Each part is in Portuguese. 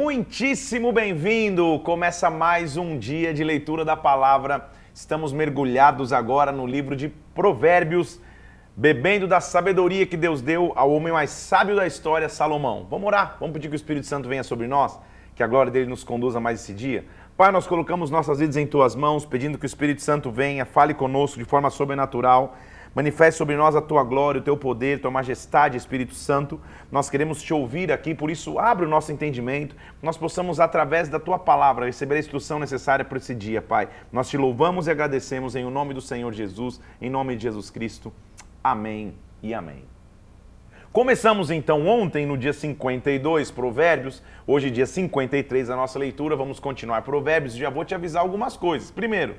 muitíssimo bem-vindo! Começa mais um dia de leitura da palavra. Estamos mergulhados agora no livro de Provérbios, bebendo da sabedoria que Deus deu ao homem mais sábio da história, Salomão. Vamos orar? Vamos pedir que o Espírito Santo venha sobre nós, que a glória dele nos conduza mais esse dia. Pai, nós colocamos nossas vidas em tuas mãos, pedindo que o Espírito Santo venha, fale conosco de forma sobrenatural Manifeste sobre nós a tua glória, o teu poder, tua majestade, Espírito Santo. Nós queremos te ouvir aqui, por isso abre o nosso entendimento, nós possamos, através da tua palavra, receber a instrução necessária para esse dia, Pai. Nós te louvamos e agradecemos em o nome do Senhor Jesus, em nome de Jesus Cristo. Amém e amém. Começamos então ontem, no dia 52, Provérbios. Hoje, dia 53, a nossa leitura. Vamos continuar Provérbios. Já vou te avisar algumas coisas. Primeiro,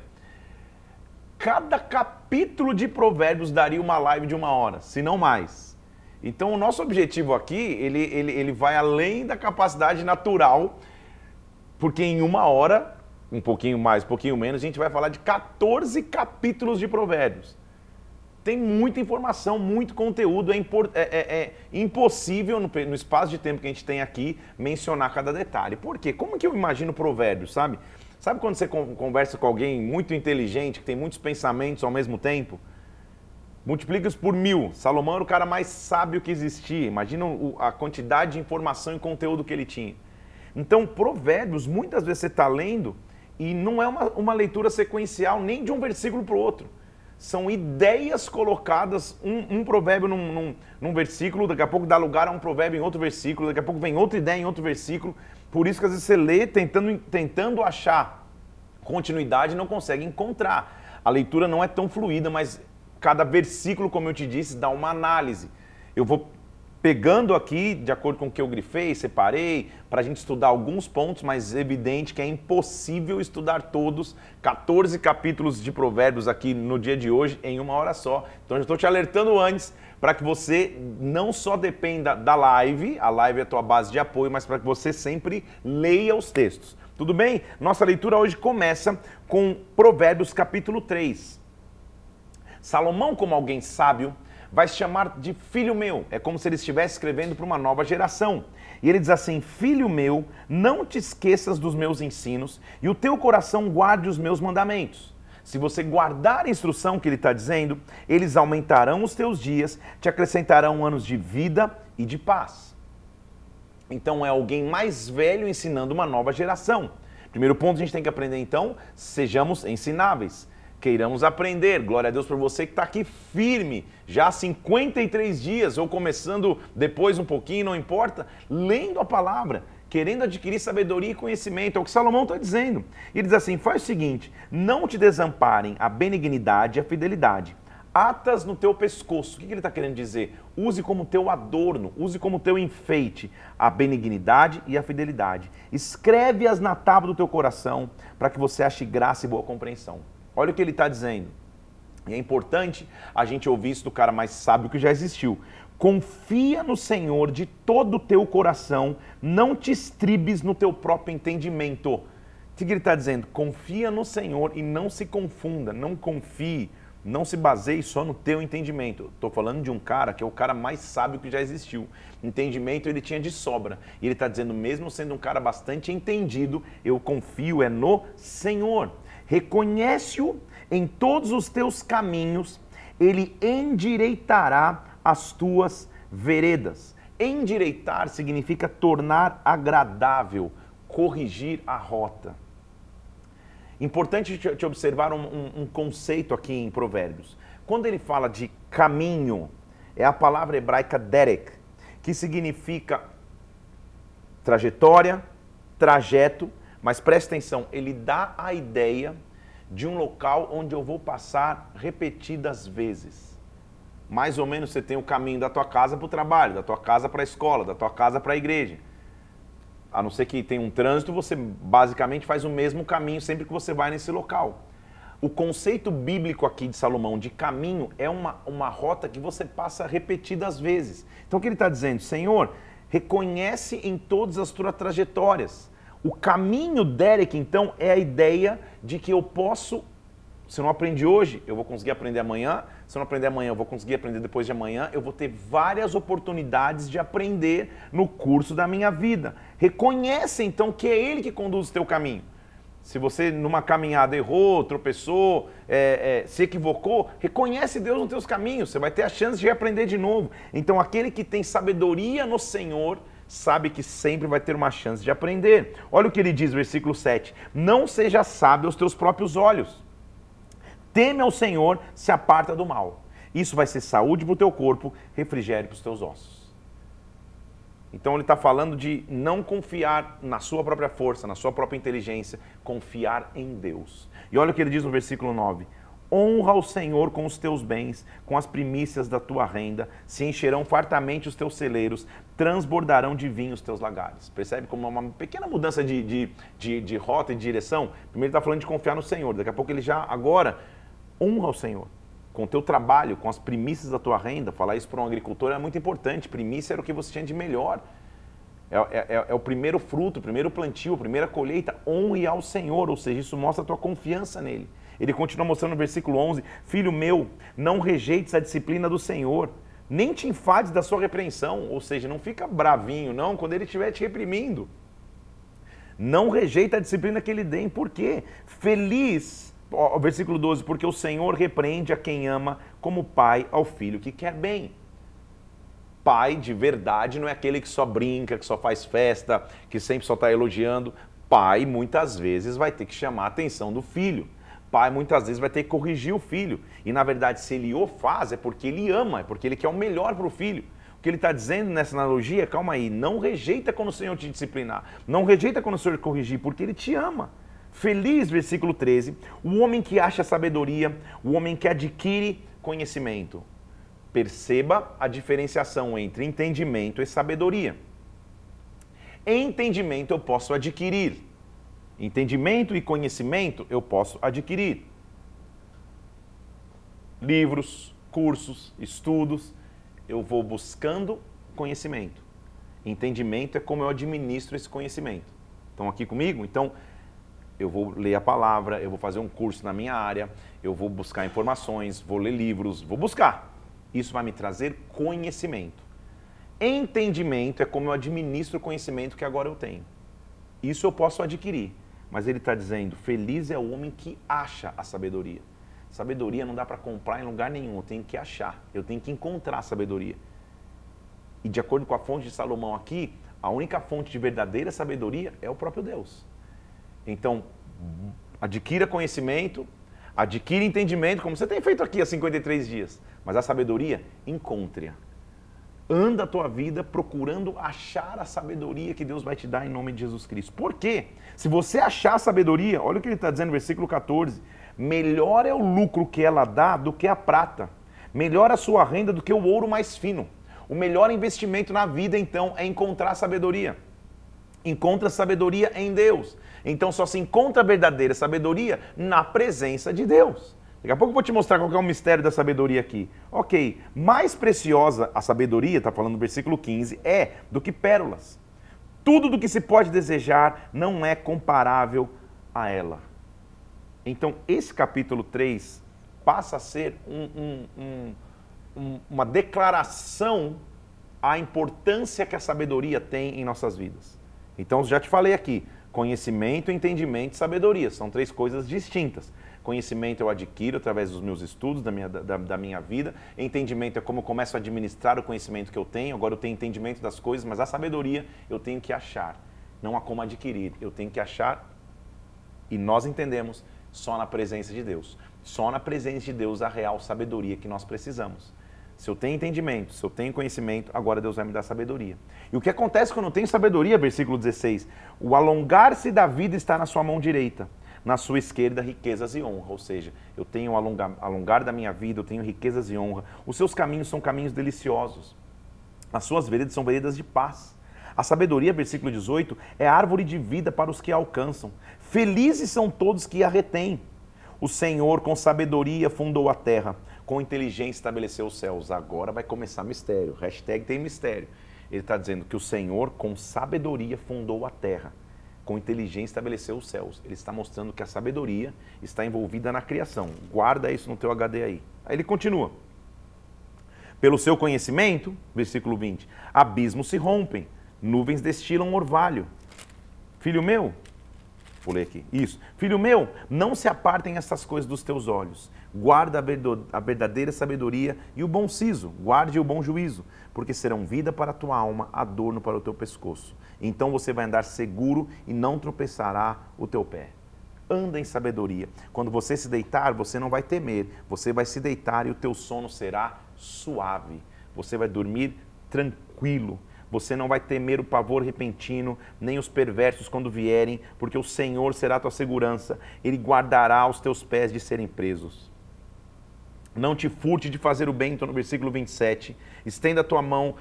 cada capítulo de Provérbios daria uma live de uma hora, se não mais. Então, o nosso objetivo aqui, ele, ele, ele vai além da capacidade natural, porque em uma hora, um pouquinho mais, um pouquinho menos, a gente vai falar de 14 capítulos de Provérbios. Tem muita informação, muito conteúdo, é, é, é, é impossível, no, no, espaço de tempo que a gente tem aqui, mencionar cada detalhe. Por quê? Como que eu imagino Provérbios, sabe? Sabe quando você conversa com alguém muito inteligente, que tem muitos pensamentos ao mesmo tempo? Multiplica isso por mil. Salomão era o cara mais sábio que existia. Imagina a quantidade de informação e conteúdo que ele tinha. Então, provérbios, muitas vezes você está lendo e não é uma, uma leitura sequencial nem de um versículo para o outro. São ideias colocadas, um, um provérbio num, num, num versículo, daqui a pouco dá lugar a um provérbio em outro versículo, daqui a pouco vem outra ideia em outro versículo. Por isso que às vezes você lê tentando, tentando achar continuidade e não consegue encontrar. A leitura não é tão fluida, mas cada versículo, como eu te disse, dá uma análise. Eu vou pegando aqui, de acordo com o que eu grifei, separei, para a gente estudar alguns pontos, mas é evidente que é impossível estudar todos, 14 capítulos de provérbios aqui no dia de hoje, em uma hora só. Então eu estou te alertando antes para que você não só dependa da live, a live é a tua base de apoio, mas para que você sempre leia os textos. Tudo bem? Nossa leitura hoje começa com Provérbios capítulo 3. Salomão, como alguém sábio, vai se chamar de filho meu. É como se ele estivesse escrevendo para uma nova geração. E ele diz assim: Filho meu, não te esqueças dos meus ensinos e o teu coração guarde os meus mandamentos. Se você guardar a instrução que ele está dizendo, eles aumentarão os teus dias, te acrescentarão anos de vida e de paz. Então é alguém mais velho ensinando uma nova geração. Primeiro ponto a gente tem que aprender então, sejamos ensináveis. Queiramos aprender. Glória a Deus por você que está aqui firme, já há 53 dias, ou começando depois um pouquinho, não importa, lendo a palavra querendo adquirir sabedoria e conhecimento. É o que Salomão está dizendo. Ele diz assim: faz o seguinte: não te desamparem a benignidade e a fidelidade. Atas no teu pescoço. O que ele está querendo dizer? Use como teu adorno, use como teu enfeite a benignidade e a fidelidade. Escreve-as na tábua do teu coração, para que você ache graça e boa compreensão. Olha o que ele está dizendo. E é importante a gente ouvir isso do cara mais sábio que já existiu. Confia no Senhor de todo o teu coração, não te estribes no teu próprio entendimento. O que ele está dizendo? Confia no Senhor e não se confunda, não confie, não se baseie só no teu entendimento. Estou falando de um cara que é o cara mais sábio que já existiu. Entendimento ele tinha de sobra. E ele está dizendo, mesmo sendo um cara bastante entendido, eu confio é no Senhor. Reconhece-o em todos os teus caminhos, ele endireitará as tuas veredas. Endireitar significa tornar agradável, corrigir a rota. Importante te observar um, um, um, conceito aqui em Provérbios. Quando ele fala de caminho, é a palavra hebraica derek, que significa trajetória, trajeto, mas preste atenção, ele dá a ideia de um local onde eu vou passar repetidas vezes mais ou menos você tem o caminho da tua casa para o trabalho, da tua casa para a escola, da tua casa para a igreja. A não ser que tenha um trânsito, você basicamente faz o mesmo caminho sempre que você vai nesse local. O conceito bíblico aqui de Salomão de caminho é uma, uma rota que você passa repetidas vezes. Então o que ele está dizendo? Senhor, reconhece em todas as tuas trajetórias. O caminho, Derek, então, é a ideia de que eu posso Se eu não aprendi hoje, eu vou conseguir aprender amanhã. Se eu não aprender amanhã, eu vou conseguir aprender depois de amanhã. Eu vou ter várias oportunidades de aprender no curso da minha vida. Reconhece então que é Ele que conduz o teu caminho. Se você numa caminhada errou, tropeçou, é, é, se equivocou, reconhece Deus nos teus caminhos. Você vai ter a chance de aprender de novo. Então aquele que tem sabedoria no Senhor sabe que sempre vai ter uma chance de aprender. Olha o que ele diz, versículo 7. Não seja sábio aos teus próprios olhos. Teme ao Senhor, se aparta do mal. Isso vai ser saúde para o teu corpo, refrigério para os teus ossos. Então ele está falando de não confiar na sua própria força, na sua própria inteligência, confiar em Deus. E olha o que ele diz no versículo 9: Honra o Senhor com os teus bens, com as primícias da tua renda, se encherão fartamente os teus celeiros, transbordarão de vinho os teus lagares. Percebe como é uma pequena mudança de, de, de, de rota e de direção? Primeiro ele está falando de confiar no Senhor, daqui a pouco ele já, agora, honra o Senhor. Com o teu trabalho, com as primícias da tua renda, falar isso para um agricultor é muito importante. Primícia era o que você tinha de melhor. É, é, é, é, o primeiro fruto, o primeiro plantio, a primeira colheita. Honre ao Senhor, ou seja, isso mostra a tua confiança nele. Ele continua mostrando no versículo 11: Filho meu, não rejeites a disciplina do Senhor, nem te enfades da sua repreensão, ou seja, não fica bravinho, não, quando ele estiver te reprimindo. Não rejeita a disciplina que ele tem, por quê? Feliz ó, versículo 12, porque o Senhor repreende a quem ama, como pai ao filho que quer bem. Pai de verdade não é aquele que só brinca, que só faz festa, que sempre só está elogiando. Pai muitas vezes vai ter que chamar a atenção do filho. Pai muitas vezes vai ter que corrigir o filho. E na verdade, se ele o faz, é porque ele ama, é porque ele quer o melhor para o filho. O que ele está dizendo nessa analogia, calma aí, não rejeita quando o Senhor te disciplinar, não rejeita quando o Senhor te corrigir, porque ele te ama. Feliz, versículo 13, o homem que acha sabedoria, o homem que adquire conhecimento. Perceba a diferenciação entre entendimento e sabedoria. Entendimento eu posso adquirir. Entendimento e conhecimento eu posso adquirir. Livros, cursos, estudos, eu vou buscando conhecimento. Entendimento é como eu administro esse conhecimento. Estão aqui comigo? Então, eu vou ler a palavra, eu vou fazer um curso na minha área, eu vou buscar informações, vou ler livros, vou buscar. Isso vai me trazer conhecimento. Entendimento é como eu administro o conhecimento que agora eu tenho. Isso eu posso adquirir. Mas ele está dizendo: feliz é o homem que acha a sabedoria. Sabedoria não dá para comprar em lugar nenhum, eu tenho que achar, eu tenho que encontrar a sabedoria. E de acordo com a fonte de Salomão aqui, a única fonte de verdadeira sabedoria é o próprio Deus. Então, adquira conhecimento, adquira entendimento, como você tem feito aqui há 53 dias. Mas a sabedoria, encontre-a. Anda a tua vida procurando achar a sabedoria que Deus vai te dar em nome de Jesus Cristo. Por quê? Se você achar a sabedoria, olha o que ele está dizendo no versículo 14: melhor é o lucro que ela dá do que a prata, melhor a sua renda do que o ouro mais fino. O melhor investimento na vida, então, é encontrar sabedoria. Encontra sabedoria em Deus. Então só se encontra verdadeira sabedoria na presença de Deus. Daqui a pouco eu vou te mostrar qual é o mistério da sabedoria aqui. Ok, mais preciosa a sabedoria, está falando no versículo 15, é do que pérolas. Tudo do que se pode desejar não é comparável a ela. Então, esse capítulo 3 passa a ser um, um, um, uma declaração à importância que a sabedoria tem em nossas vidas. Então, já te falei aqui, Conhecimento, entendimento e sabedoria são três coisas distintas. Conhecimento eu adquiro através dos meus estudos, da minha, da, da, minha vida. Entendimento é como eu começo a administrar o conhecimento que eu tenho. Agora eu tenho entendimento das coisas, mas a sabedoria eu tenho que achar. Não há como adquirir. Eu tenho que achar e nós entendemos só na presença de Deus. Só na presença de Deus a real sabedoria que nós precisamos. Se eu tenho entendimento, se eu tenho conhecimento, agora Deus vai me dar sabedoria. E o que acontece quando eu não tenho sabedoria, versículo 16? O alongar-se da vida está na sua mão direita, na sua esquerda riquezas e honra. Ou seja, eu tenho alongar, alongar da minha vida, eu tenho riquezas e honra. Os seus caminhos são caminhos deliciosos. As suas veredas são veredas de paz. A sabedoria, versículo 18, é árvore de vida para os que a alcançam. Felizes são todos que a retêm. O Senhor, com sabedoria, fundou a terra com inteligência estabeleceu os céus. Agora vai começar mistério. Hashtag tem mistério. Ele está dizendo que o Senhor, com sabedoria, fundou a terra. Com inteligência estabeleceu os céus. Ele está mostrando que a sabedoria está envolvida na criação. Guarda isso no teu HD aí. Aí ele continua. Pelo seu conhecimento, versículo 20, abismos se rompem, nuvens destilam orvalho. Filho meu, pulei aqui, isso. Filho meu, não se apartem essas coisas dos teus olhos. Guarda a verdadeira sabedoria e o bom siso, guarde o bom juízo, porque serão vida para a tua alma, adorno para o teu pescoço. Então você vai andar seguro e não tropeçará o teu pé. Anda em sabedoria. Quando você se deitar, você não vai temer. Você vai se deitar e o teu sono será suave. Você vai dormir tranquilo. Você não vai temer o pavor repentino, nem os perversos quando vierem, porque o Senhor será a tua segurança. Ele guardará os teus pés de serem presos. Não te furte de fazer o bem, então no versículo 27. Estenda a tua mão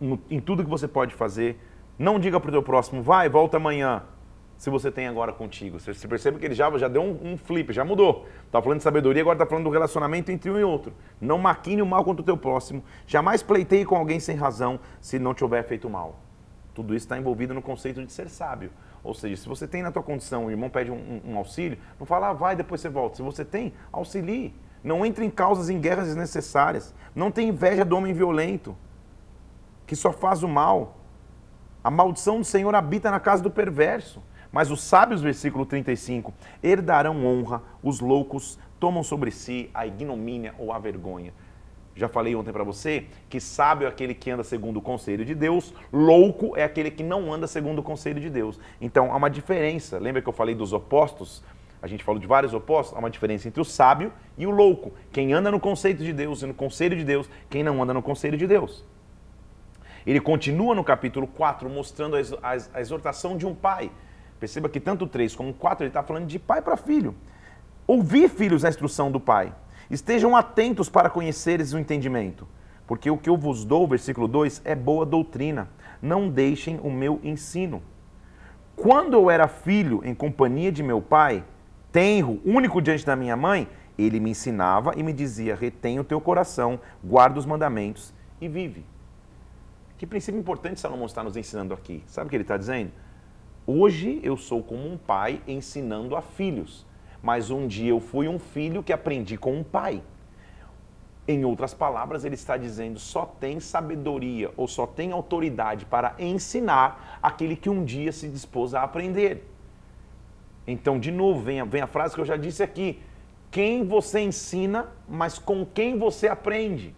no, em tudo que você pode fazer. Não diga para o teu próximo, vai, volta amanhã, se você tem agora contigo. Você percebe que ele já, já deu um, um flip, já mudou. Está falando de sabedoria, agora está falando do relacionamento entre um e outro. Não maquine o mal contra o teu próximo. Jamais pleiteie com alguém sem razão, se não te houver feito mal. Tudo isso está envolvido no conceito de ser sábio. Ou seja, se você tem na tua condição, o irmão pede um, um, um auxílio, não fala, ah, vai, depois você volta. Se você tem, auxilie. Não entre em causas, em guerras desnecessárias. Não tem inveja do homem violento, que só faz o mal. A maldição do Senhor habita na casa do perverso. Mas os sábios, versículo 35, herdarão honra, os loucos tomam sobre si a ignomínia ou a vergonha. Já falei ontem para você que sábio é aquele que anda segundo o conselho de Deus, louco é aquele que não anda segundo o conselho de Deus. Então há uma diferença. Lembra que eu falei dos opostos? A gente falou de vários opostos, há uma diferença entre o sábio e o louco. Quem anda no conceito de Deus e no conselho de Deus, quem não anda no conselho de Deus. Ele continua no capítulo 4 mostrando a exortação de um pai. Perceba que tanto 3 como 4 ele está falando de pai para filho. Ouvir, filhos, a instrução do pai. Estejam atentos para conheceres o entendimento. Porque o que eu vos dou, versículo 2, é boa doutrina. Não deixem o meu ensino. Quando eu era filho em companhia de meu pai, tenro, único diante da minha mãe, ele me ensinava e me dizia: retém o teu coração, guarda os mandamentos e vive. Que princípio importante Salomão está nos ensinando aqui. Sabe o que ele está dizendo? Hoje eu sou como um pai ensinando a filhos, mas um dia eu fui um filho que aprendi com um pai. Em outras palavras, ele está dizendo: só tem sabedoria ou só tem autoridade para ensinar aquele que um dia se dispôs a aprender. Então, de novo, vem a, vem a frase que eu já disse aqui: quem você ensina, mas com quem você aprende.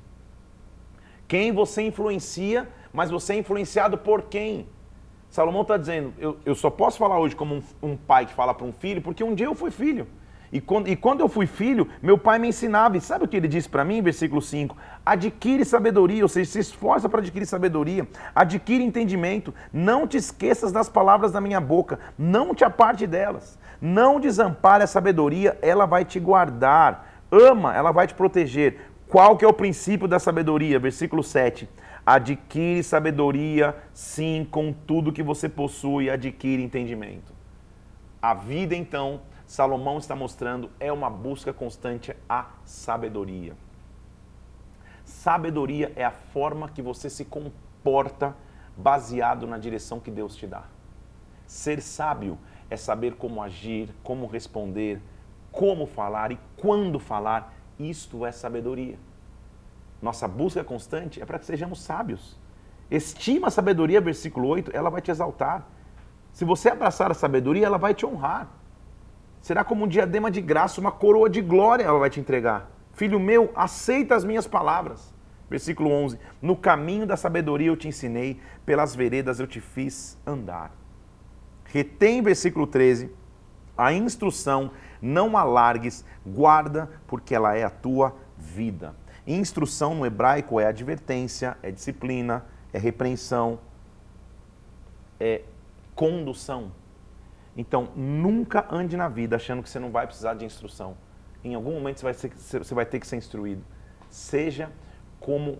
Quem você influencia, mas você é influenciado por quem? Salomão está dizendo: eu, eu, só posso falar hoje como um, um pai que fala para um filho, porque um dia eu fui filho. E quando, e quando eu fui filho, meu pai me ensinava. E sabe o que ele disse para mim, versículo 5? Adquire sabedoria, ou seja, se esforça para adquirir sabedoria, adquire entendimento. Não te esqueças das palavras da minha boca, não te aparte delas. Não desampare a sabedoria, ela vai te guardar. Ama, ela vai te proteger. Qual que é o princípio da sabedoria? Versículo 7. Adquire sabedoria, sim, com tudo que você possui, adquire entendimento. A vida, então, Salomão está mostrando é uma busca constante à sabedoria. Sabedoria é a forma que você se comporta baseado na direção que Deus te dá. Ser sábio é saber como agir, como responder, como falar e quando falar. Isto é sabedoria. Nossa busca constante é para que sejamos sábios. Estima a sabedoria, versículo 8, ela vai te exaltar. Se você abraçar a sabedoria, ela vai te honrar. Será como um diadema de graça, uma coroa de glória ela vai te entregar. Filho meu, aceita as minhas palavras. Versículo 11: No caminho da sabedoria eu te ensinei, pelas veredas eu te fiz andar. Retém, versículo 13, a instrução, não alargues, guarda, porque ela é a tua vida. Instrução no hebraico é advertência, é disciplina, é repreensão, é condução. Então, nunca ande na vida achando que você não vai precisar de instrução. Em algum momento você vai, ser, você vai ter que ser instruído. Seja como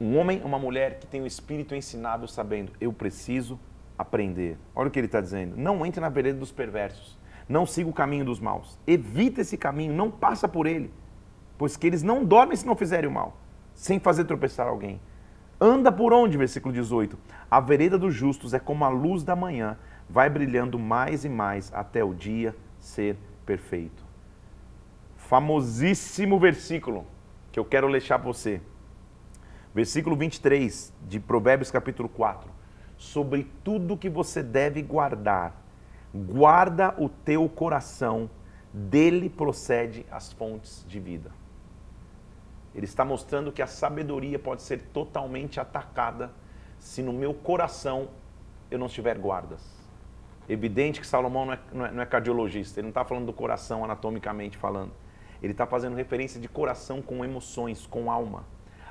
um homem ou uma mulher que tem o espírito ensinado, sabendo, eu preciso aprender. Olha o que ele está dizendo. Não entre na vereda dos perversos. Não siga o caminho dos maus. Evita esse caminho, não passa por ele. Pois que eles não dormem se não fizerem o mal, sem fazer tropeçar alguém. Anda por onde? Versículo 18. A vereda dos justos é como a luz da manhã, vai brilhando mais e mais até o dia ser perfeito. Famosíssimo versículo que eu quero deixar para você. Versículo 23 de Provérbios capítulo 4. Sobre tudo que você deve guardar, guarda o teu coração, dele procede as fontes de vida. Ele está mostrando que a sabedoria pode ser totalmente atacada se no meu coração eu não tiver guardas. Evidente que Salomão não é, não é, não é cardiologista, ele não está falando do coração anatomicamente falando. Ele está fazendo referência de coração com emoções, com alma.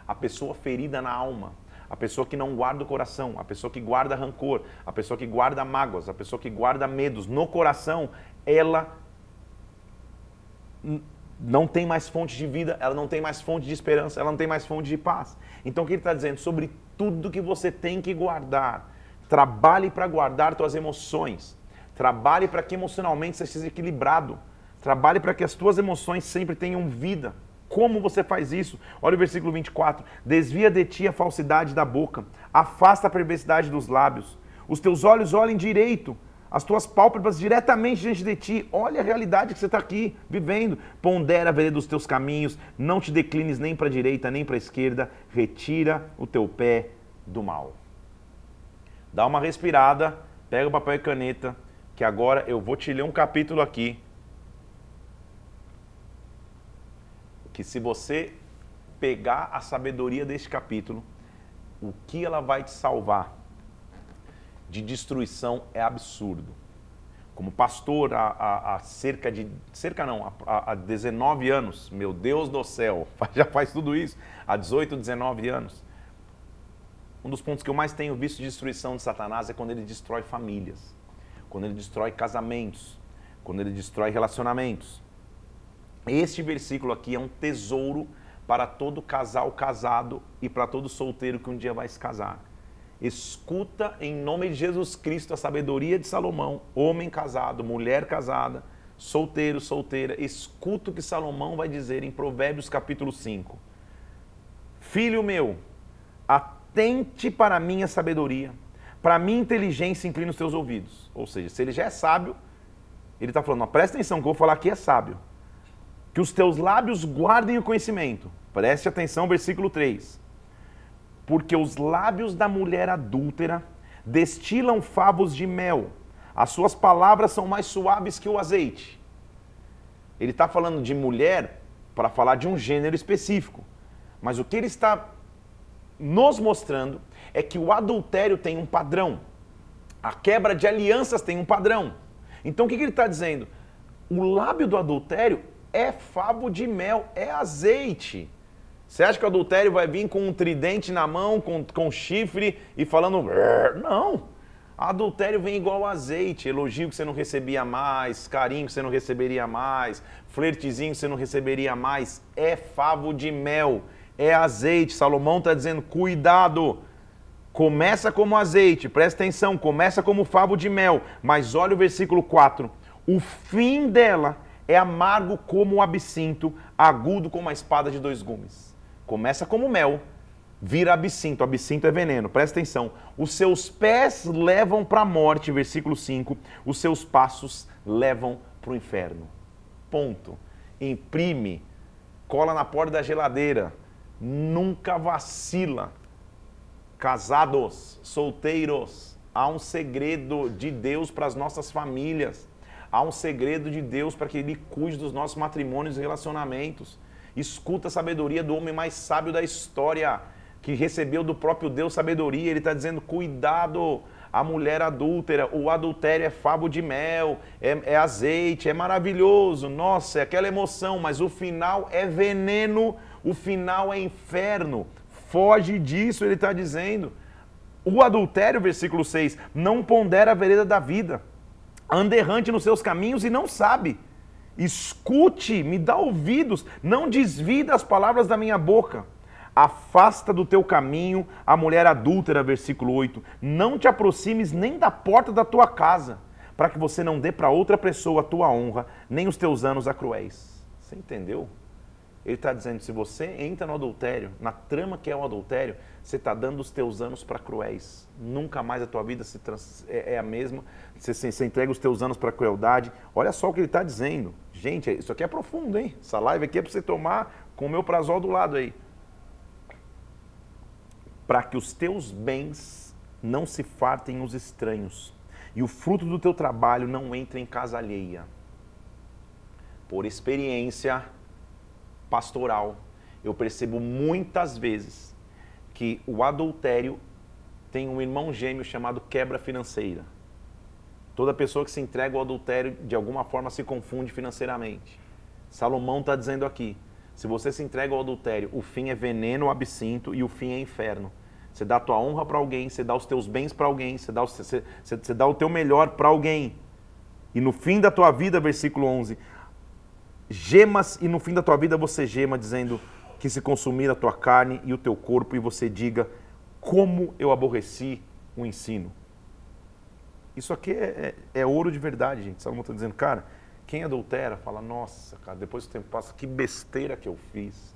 A pessoa ferida na alma, a pessoa que não guarda o coração, a pessoa que guarda rancor, a pessoa que guarda mágoas, a pessoa que guarda medos no coração, ela não tem mais fonte de vida, ela não tem mais fonte de esperança, ela não tem mais fonte de paz. Então o que ele está dizendo? Sobre tudo que você tem que guardar. Trabalhe para guardar suas emoções. Trabalhe para que emocionalmente você esteja equilibrado. Trabalhe para que as tuas emoções sempre tenham vida. Como você faz isso? Olha o versículo 24. Desvia de ti a falsidade da boca, afasta a perversidade dos lábios. Os teus olhos olhem direito, as tuas pálpebras diretamente diante de ti. Olha a realidade que você está aqui vivendo. Pondera a vereda dos teus caminhos, não te declines nem para a direita nem para a esquerda. Retira o teu pé do mal. Dá uma respirada, pega o papel e caneta, que agora eu vou te ler um capítulo aqui. Que se você pegar a sabedoria deste capítulo, o que ela vai te salvar de destruição é absurdo. Como pastor há, há, cerca de. cerca não, há, há 19 anos, meu Deus do céu, já faz tudo isso, há 18, 19 anos. Um dos pontos que eu mais tenho visto de destruição de Satanás é quando ele destrói famílias, quando ele destrói casamentos, quando ele destrói relacionamentos. Este versículo aqui é um tesouro para todo casal casado e para todo solteiro que um dia vai se casar. Escuta em nome de Jesus Cristo a sabedoria de Salomão, homem casado, mulher casada, solteiro, solteira. Escuta o que Salomão vai dizer em Provérbios capítulo 5. Filho meu, atente para a minha sabedoria, para a minha inteligência inclina os teus ouvidos. Ou seja, se ele já é sábio, ele está falando, presta atenção que eu vou falar aqui é sábio. Que os teus lábios guardem o conhecimento. Preste atenção, versículo 3 porque os lábios da mulher adúltera destilam favos de mel. As suas palavras são mais suaves que o azeite. Ele está falando de mulher para falar de um gênero específico. Mas o que ele está nos mostrando é que o adultério tem um padrão. A quebra de alianças tem um padrão. Então o que, que ele está dizendo? O lábio do adultério é favo de mel, é azeite. Você acha que o adultério vai vir com um tridente na mão, com, com chifre e falando. Não! Adultério vem igual azeite, elogio que você não recebia mais, carinho que você não receberia mais, flertezinho que você não receberia mais. É favo de mel, é azeite. Salomão está dizendo: cuidado! Começa como azeite, presta atenção, começa como favo de mel, mas olha o versículo 4. O fim dela é amargo como o absinto, agudo como a espada de dois gumes. Começa como mel, vira absinto. Absinto é veneno, presta atenção. Os seus pés levam para a morte, versículo 5. Os seus passos levam para o inferno. Ponto. Imprime, cola na porta da geladeira. Nunca vacila. Casados, solteiros, há um segredo de Deus para as nossas famílias. Há um segredo de Deus para que Ele cuide dos nossos matrimônios e relacionamentos. Escuta a sabedoria do homem mais sábio da história, que recebeu do próprio Deus sabedoria. Ele está dizendo: cuidado, a mulher adúltera, o adultério é favo de mel, é, é, azeite, é maravilhoso, nossa, é aquela emoção, mas o final é veneno, o final é inferno. Foge disso, ele está dizendo. O adultério, versículo 6, não pondera a vereda da vida, anda errante nos seus caminhos e não sabe. Escute, me dá ouvidos, não desvie das palavras da minha boca. Afasta do teu caminho a mulher adúltera, versículo 8. Não te aproximes nem da porta da tua casa, para que você não dê para outra pessoa a tua honra, nem os teus anos a cruéis. Você entendeu? Ele está dizendo: se você entra no adultério, na trama que é o adultério, você está dando os teus anos para cruéis. Nunca mais a tua vida se trans, é, é, a mesma. Você, você entrega os teus anos para crueldade. Olha só o que ele está dizendo. Gente, isso aqui é profundo, hein? Essa live aqui é para você tomar com o meu prazol do lado aí. Para que os teus bens não se fartem os estranhos e o fruto do teu trabalho não entre em casa alheia. Por experiência pastoral, eu percebo muitas vezes que o adultério tem um irmão gêmeo chamado quebra financeira. Toda pessoa que se entrega ao adultério, de alguma forma, se confunde financeiramente. Salomão está dizendo aqui: se você se entrega ao adultério, o fim é veneno absinto e o fim é inferno. Você dá a tua honra para alguém, você dá os teus bens para alguém, você dá, o, você, você dá o teu melhor para alguém. E no fim da tua vida, versículo 11, gemas e no fim da tua vida você gema dizendo que se consumir a tua carne e o teu corpo e você diga como eu aborreci o ensino. Isso aqui é, é, é ouro de verdade, gente. Salomão está dizendo, cara, quem adultera fala, nossa, cara, depois do tempo passa, que besteira que eu fiz.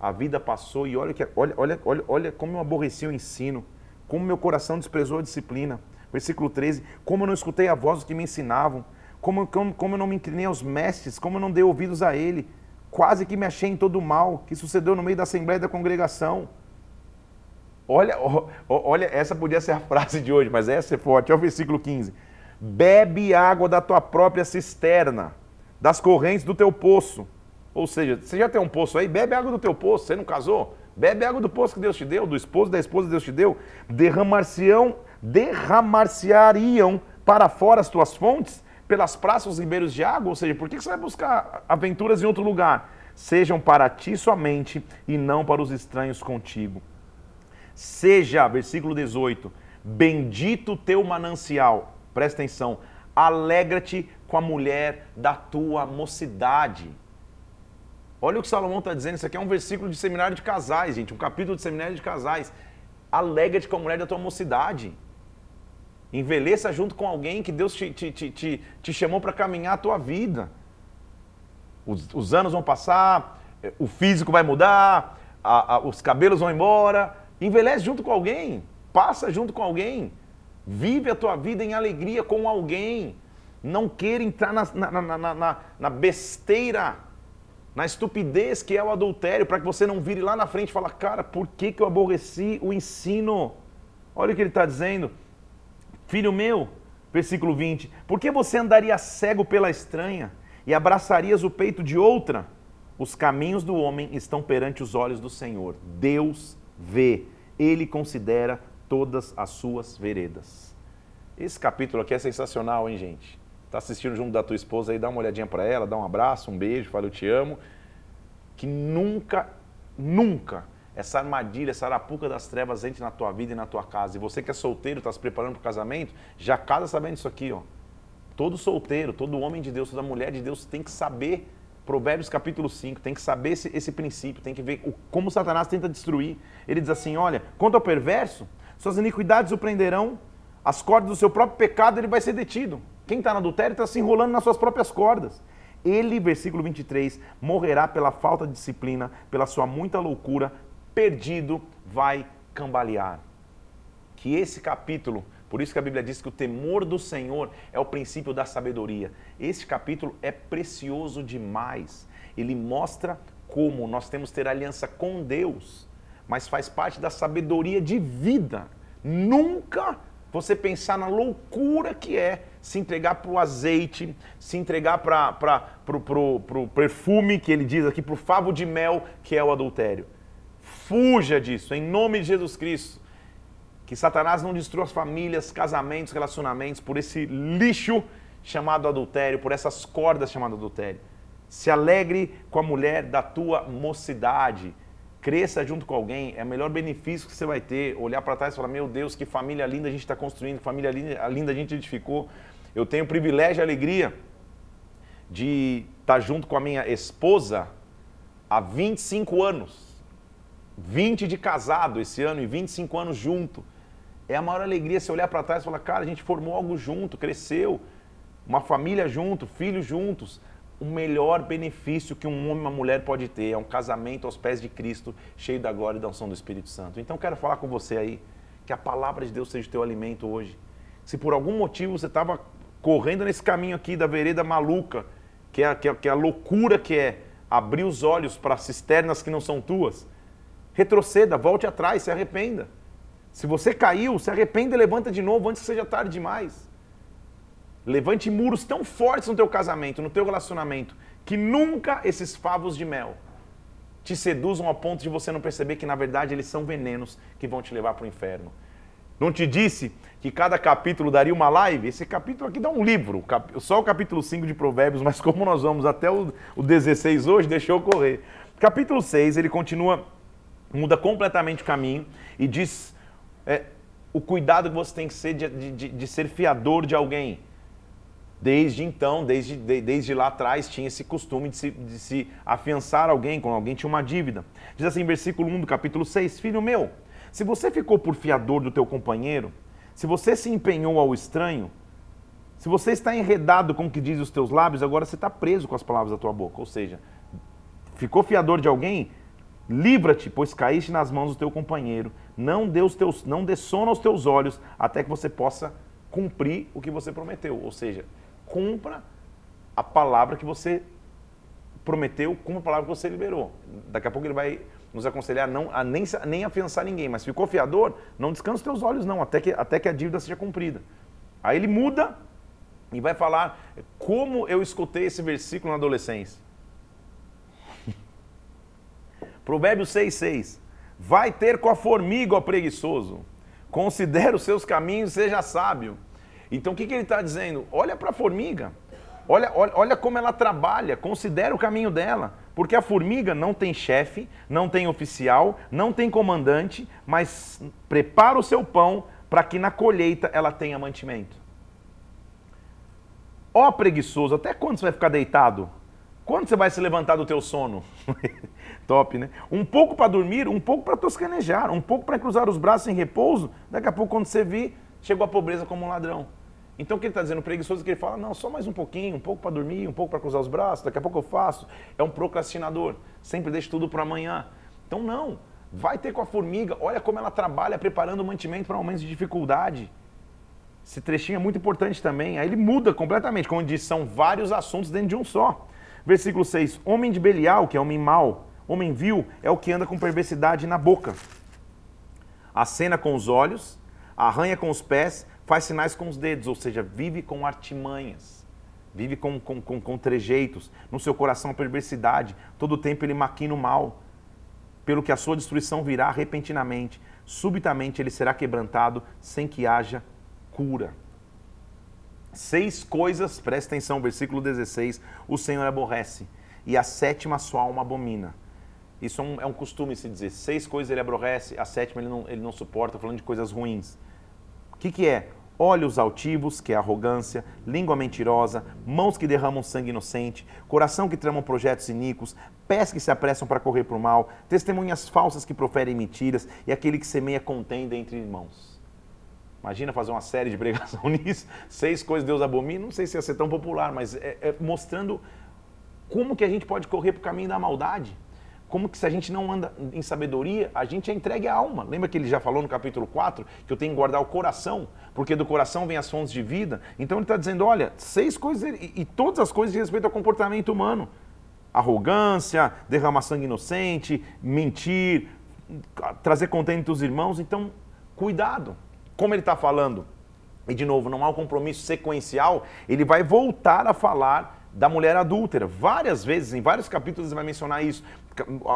A vida passou e olha, que, olha, olha, olha, olha como eu aborreci o ensino, como meu coração desprezou a disciplina. Versículo 13, como eu não escutei a voz que me ensinavam, como, como, como eu não me inclinei aos mestres, como eu não dei ouvidos a ele, quase que me achei em todo o mal que sucedeu no meio da assembleia da congregação. Olha, olha, essa podia ser a frase de hoje, mas essa é forte. Olha o versículo 15. Bebe água da tua própria cisterna, das correntes do teu poço. Ou seja, você já tem um poço aí, bebe água do teu poço. Você não casou? Bebe água do poço que Deus te deu, do esposo da esposa que Deus te deu. Derramar-se-ão, derramar-se-ariam para fora as tuas fontes pelas praças os ribeiros de água? Ou seja, por que você vai buscar aventuras em outro lugar? Sejam para ti somente e não para os estranhos contigo. Seja, versículo 18, bendito teu manancial. Presta atenção. Alegra-te com a mulher da tua mocidade. Olha o que Salomão está dizendo. Isso aqui é um versículo de seminário de casais, gente. Um capítulo de seminário de casais. Alegra-te com a mulher da tua mocidade. Envelheça junto com alguém que Deus te, te, te, te chamou para caminhar a tua vida. Os, os, anos vão passar, o físico vai mudar, a, a, os cabelos vão embora. Envelhece junto com alguém, passa junto com alguém. Vive a tua vida em alegria com alguém. Não queira entrar na, na, na, na, na besteira, na estupidez que é o adultério, para que você não vire lá na frente e fale, cara, por que, que eu aborreci o ensino? Olha o que ele está dizendo. Filho meu, versículo 20, por que você andaria cego pela estranha e abraçarias o peito de outra? Os caminhos do homem estão perante os olhos do Senhor. Deus vê, ele considera todas as suas veredas. Esse capítulo aqui é sensacional, hein, gente? Tá assistindo junto da tua esposa aí, dá uma olhadinha para ela, dá um abraço, um beijo, fala eu te amo. Que nunca, nunca essa armadilha, essa arapuca das trevas entre na tua vida e na tua casa. E você que é solteiro, está se preparando para o casamento, já casa sabendo isso aqui, ó. Todo solteiro, todo homem de Deus, toda mulher de Deus tem que saber Provérbios capítulo 5, tem que saber esse, esse princípio, tem que ver o, como Satanás tenta destruir. Ele diz assim: olha, quanto ao perverso, suas iniquidades o prenderão, as cordas do seu próprio pecado ele vai ser detido. Quem está no adultério está se enrolando nas suas próprias cordas. Ele, versículo 23, morrerá pela falta de disciplina, pela sua muita loucura, perdido vai cambalear. Que esse capítulo, por isso que a Bíblia diz que o temor do Senhor é o princípio da sabedoria. Esse capítulo é precioso demais. Ele mostra como nós temos que ter aliança com Deus, mas faz parte da sabedoria de vida. Nunca você pensar na loucura que é se entregar para o azeite, se entregar para o perfume que ele diz aqui, para o favo de mel que é o adultério. Fuja disso, em nome de Jesus Cristo. Que Satanás não destrua as famílias, casamentos, relacionamentos por esse lixo chamado adultério, por essas cordas chamadas adultério. Se alegre com a mulher da tua mocidade. Cresça junto com alguém, é o melhor benefício que você vai ter. Olhar para trás e falar: Meu Deus, que família linda a gente está construindo, que família linda, a gente edificou. Eu tenho o privilégio e alegria de estar junto com a minha esposa há 25 anos. 20 de casado esse ano e 25 anos junto. É a maior alegria você olhar para trás e falar, cara, a gente formou algo junto, cresceu, uma família junto, filhos juntos, o melhor benefício que um homem e uma mulher pode ter é um casamento aos pés de Cristo, cheio da glória e da unção do Espírito Santo. Então quero falar com você aí, que a palavra de Deus seja o teu alimento hoje. Se por algum motivo você estava correndo nesse caminho aqui da vereda maluca, que é, que é, que é a loucura que é abrir os olhos para cisternas que não são tuas, retroceda, volte atrás, se arrependa. Se você caiu, se arrependa e levanta de novo antes que seja tarde demais. Levante muros tão fortes no teu casamento, no teu relacionamento, que nunca esses favos de mel te seduzam ao ponto de você não perceber que na verdade eles são venenos que vão te levar para o inferno. Não te disse que cada capítulo daria uma live? Esse capítulo aqui dá um livro, só o capítulo 5 de Provérbios, mas como nós vamos até o, o 16 hoje, deixou correr. Capítulo 6, ele continua, muda completamente o caminho e diz é, o cuidado que você tem que ser de, de, de ser fiador de alguém. Desde então, desde, de, desde lá atrás, tinha esse costume de se, de se afiançar alguém, quando alguém tinha uma dívida. Diz assim, versículo 1 do capítulo 6, Filho meu, se você ficou por fiador do teu companheiro, se você se empenhou ao estranho, se você está enredado com o que diz os teus lábios, agora você está preso com as palavras da tua boca. Ou seja, ficou fiador de alguém, livra-te, pois caíste nas mãos do teu companheiro. Não dê, os teus, não dê sono aos teus olhos, até que você possa cumprir o que você prometeu. Ou seja, cumpra a palavra que você prometeu, cumpra a palavra que você liberou. Daqui a pouco ele vai nos aconselhar não, a nem, nem afiançar ninguém, mas ficou fiador, não descansa os teus olhos não, até que, até que a dívida seja cumprida. Aí ele muda e vai falar como eu escutei esse versículo na adolescência. Provérbios 6,6. Vai ter com a formiga, ó preguiçoso. Considera os seus caminhos seja sábio. Então o que, que ele está dizendo? Olha para a formiga. Olha, olha, olha como ela trabalha, considera o caminho dela. Porque a formiga não tem chefe, não tem oficial, não tem comandante, mas prepara o seu pão para que na colheita ela tenha mantimento. Ó preguiçoso, até quando você vai ficar deitado? Quando você vai se levantar do teu sono? Top, né? Um pouco para dormir, um pouco para toscanejar, um pouco para cruzar os braços em repouso. Daqui a pouco, quando você vir, chegou a pobreza como um ladrão. Então o que ele está dizendo? O preguiçoso que ele fala, não, só mais um pouquinho, um pouco para dormir, um pouco para cruzar os braços, daqui a pouco eu faço. É um procrastinador, sempre deixa tudo para amanhã. Então não, vai ter com a formiga, olha como ela trabalha preparando o mantimento para momentos de dificuldade. Esse trechinho é muito importante também. Aí ele muda completamente, como diz, são vários assuntos dentro de um só. Versículo 6, homem de Belial, que é homem mau, homem vil, é o que anda com perversidade na boca. Acena com os olhos, arranha com os pés, faz sinais com os dedos, ou seja, vive com artimanhas, vive com, com, com, com trejeitos, no seu coração perversidade, todo o tempo ele maquina o mal, pelo que a sua destruição virá repentinamente, subitamente ele será quebrantado sem que haja cura. Seis coisas, presta atenção, versículo 16, o Senhor aborrece, e a sétima sua alma abomina. Isso é um, é um costume se dizer. Seis coisas ele aborrece, a sétima ele não, ele não suporta, falando de coisas ruins. O que, que é? Olhos altivos, que é arrogância, língua mentirosa, mãos que derramam sangue inocente, coração que tramam projetos iníquos, pés que se apressam para correr para o mal, testemunhas falsas que proferem mentiras e aquele que semeia contenda entre irmãos. Imagina fazer uma série de pregação nisso, seis coisas Deus abomina, não sei se ia ser tão popular, mas é, é mostrando como que a gente pode correr para o caminho da maldade como que se a gente não anda em sabedoria, a gente é entregue à alma. Lembra que ele já falou no capítulo 4 que eu tenho que guardar o coração, porque do coração vem as fontes de vida? Então ele está dizendo, olha, seis coisas, e, e todas as coisas de respeito ao comportamento humano. Arrogância, derramar sangue inocente, mentir, trazer contento entre os irmãos. Então, cuidado. Como ele está falando, e de novo, não há um compromisso sequencial, ele vai voltar a falar da mulher adúltera. Várias vezes, em vários capítulos, ele vai mencionar isso.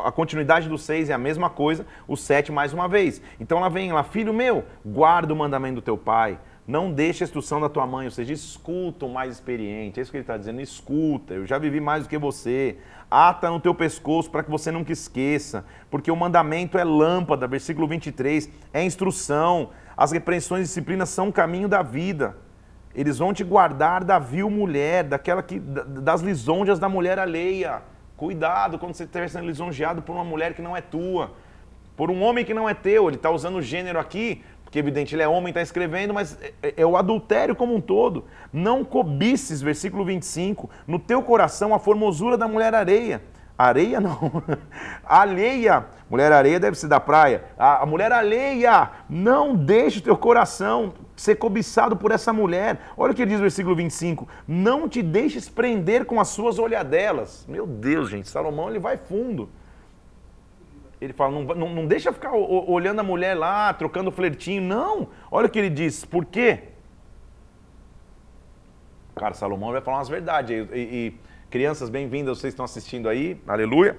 A continuidade do 6 é a mesma coisa, o 7 mais uma vez. Então ela vem lá, filho meu, guarda o mandamento do teu pai, não deixe a instrução da tua mãe, ou seja, escuta o mais experiente. É isso que ele está dizendo, escuta, eu já vivi mais do que você. Ata no teu pescoço para que você nunca esqueça, porque o mandamento é lâmpada, versículo 23, é instrução. As repreensões e disciplinas são o caminho da vida. Eles vão te guardar da vil mulher, daquela que, das lisonjas da mulher alheia. Cuidado quando você estiver sendo lisonjeado por uma mulher que não é tua, por um homem que não é teu. Ele está usando o gênero aqui porque evidente ele é homem, está escrevendo, mas é, é, é, o adultério como um todo. Não cobices, versículo 25, no teu coração a formosura da mulher areia. Areia não. alheia. Mulher areia deve ser da praia. A, a mulher alheia. Não deixe o teu coração ser cobiçado por essa mulher. Olha o que ele diz no versículo 25. Não te deixes prender com as suas olhadelas. Meu Deus, gente, Salomão ele vai fundo. Ele fala, não, não, não deixa ficar olhando a mulher lá, trocando flertinho. Não. Olha o que ele diz. Por quê? Cara, Salomão vai falar umas verdades. E, e, crianças, bem-vindas, vocês estão assistindo aí. Aleluia.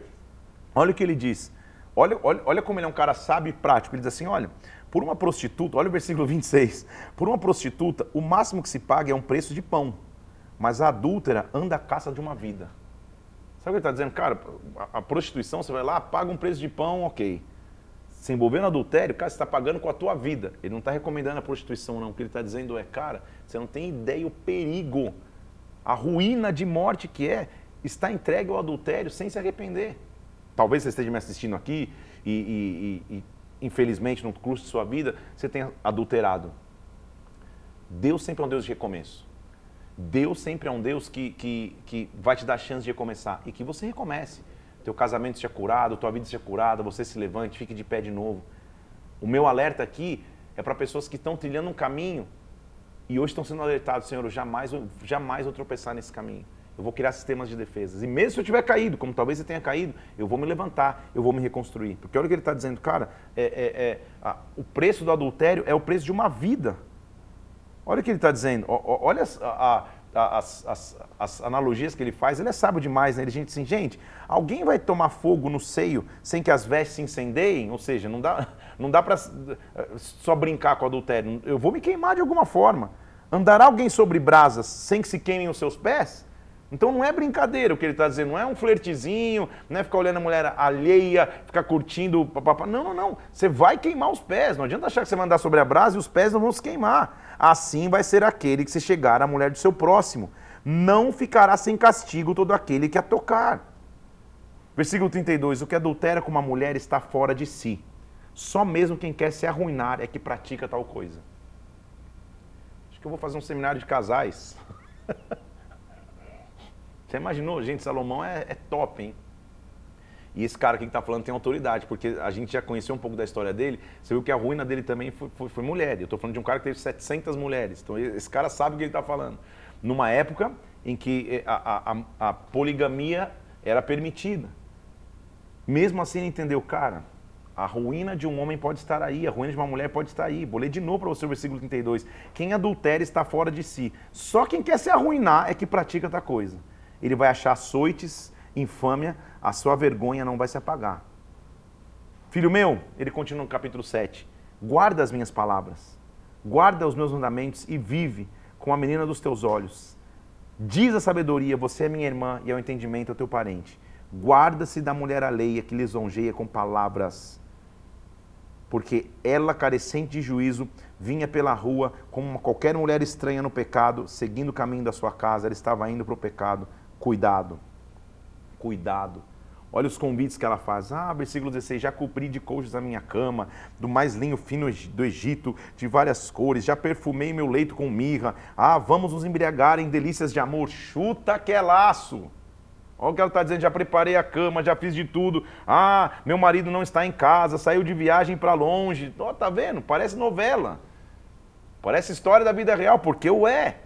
Olha o que ele diz. Olha, olha, olha como ele é um cara sábio e prático. Ele diz assim: olha, por uma prostituta, olha o versículo 26. Por uma prostituta, o máximo que se paga é um preço de pão. Mas a adúltera anda à caça de uma vida. Sabe o que ele está dizendo? Cara, a, prostituição, você vai lá, paga um preço de pão, ok. Se envolver no adultério, cara, você está pagando com a tua vida. Ele não está recomendando a prostituição, não. O que ele está dizendo é, cara, você não tem ideia o perigo, a ruína de morte que é estar entregue ao adultério sem se arrepender. Talvez você esteja me assistindo aqui e, e, e, e infelizmente, no curso de sua vida, você tenha adulterado. Deus sempre é um Deus de recomeço. Deus sempre é um Deus que, que, que vai te dar chance de recomeçar e que você recomece. Teu casamento seja curado, tua vida seja curada, você se levante, fique de pé de novo. O meu alerta aqui é para pessoas que estão trilhando um caminho e hoje estão sendo alertados, Senhor, eu jamais, jamais vou tropeçar nesse caminho. Eu vou criar sistemas de defesas. E mesmo se eu tiver caído, como talvez você tenha caído, eu vou me levantar, eu vou me reconstruir. Porque olha o que ele está dizendo, cara, é, é, é, a, o preço do adultério é o preço de uma vida. Olha o que ele está dizendo. Olha as, a, a, as, as, as, analogias que ele faz. Ele é sábio demais, né? Ele diz assim, gente, alguém vai tomar fogo no seio sem que as vestes se incendeiem? Ou seja, não dá, não dá para só brincar com o adultério. Eu vou me queimar de alguma forma. Andará alguém sobre brasas sem que se queimem os seus pés? Então não é brincadeira o que ele está dizendo, não é um flertezinho, não é ficar olhando a mulher alheia, ficar curtindo. Papapá. Não, não, não. Você vai queimar os pés. Não adianta achar que você vai andar sobre a brasa e os pés não vão se queimar. Assim vai ser aquele que se chegar à mulher do seu próximo. Não ficará sem castigo todo aquele que a tocar. Versículo 32: O que adultera com uma mulher está fora de si. Só mesmo quem quer se arruinar é que pratica tal coisa. Acho que eu vou fazer um seminário de casais. Você imaginou? Gente, Salomão é, é top, hein? E esse cara aqui que está falando tem autoridade, porque a gente já conheceu um pouco da história dele. Você viu que a ruína dele também foi, foi, foi mulher. Eu estou falando de um cara que teve 700 mulheres. Então esse cara sabe o que ele está falando. Numa época em que eh, a, a, a, poligamia era permitida. Mesmo assim, ele entendeu, cara, a ruína de um homem pode estar aí, a ruína de uma mulher pode estar aí. Vou ler de novo para você o versículo 32. Quem adultera está fora de si. Só quem quer se arruinar é que pratica essa coisa ele vai achar açoites, infâmia, a sua vergonha não vai se apagar. Filho meu, ele continua no capítulo 7, guarda as minhas palavras, guarda os meus mandamentos e vive com a menina dos teus olhos. Diz a sabedoria, você é minha irmã e ao entendimento é teu parente. Guarda-se da mulher alheia que lisonjeia com palavras, porque ela, carecente de juízo, vinha pela rua como qualquer mulher estranha no pecado, seguindo o caminho da sua casa, ela estava indo para o pecado Cuidado. Cuidado. Olha os convites que ela faz. Ah, versículo 16: Já cobri de coxas a minha cama, do mais linho fino do Egito, de várias cores. Já perfumei meu leito com mirra. Ah, vamos nos embriagar em delícias de amor. Chuta que é laço. Olha o que ela está dizendo: já preparei a cama, já fiz de tudo. Ah, meu marido não está em casa, saiu de viagem para longe. Oh, tá vendo? Parece novela. Parece história da vida real, porque o é.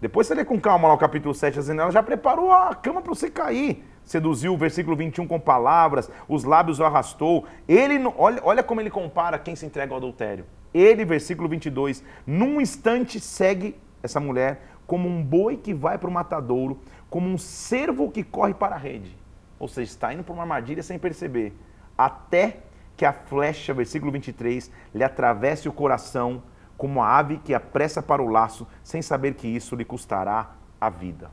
Depois você lê com calma lá o capítulo 7, dizendo, ela já preparou a cama para você cair. Seduziu o versículo 21 com palavras, os lábios o arrastou. Ele, olha, olha como ele compara quem se entrega ao adultério. Ele, versículo 22, num instante segue essa mulher como um boi que vai para o matadouro, como um cervo que corre para a rede. Ou seja, está indo para uma armadilha sem perceber. Até que a flecha, versículo 23, lhe atravesse o coração como a ave que apressa para o laço, sem saber que isso lhe custará a vida.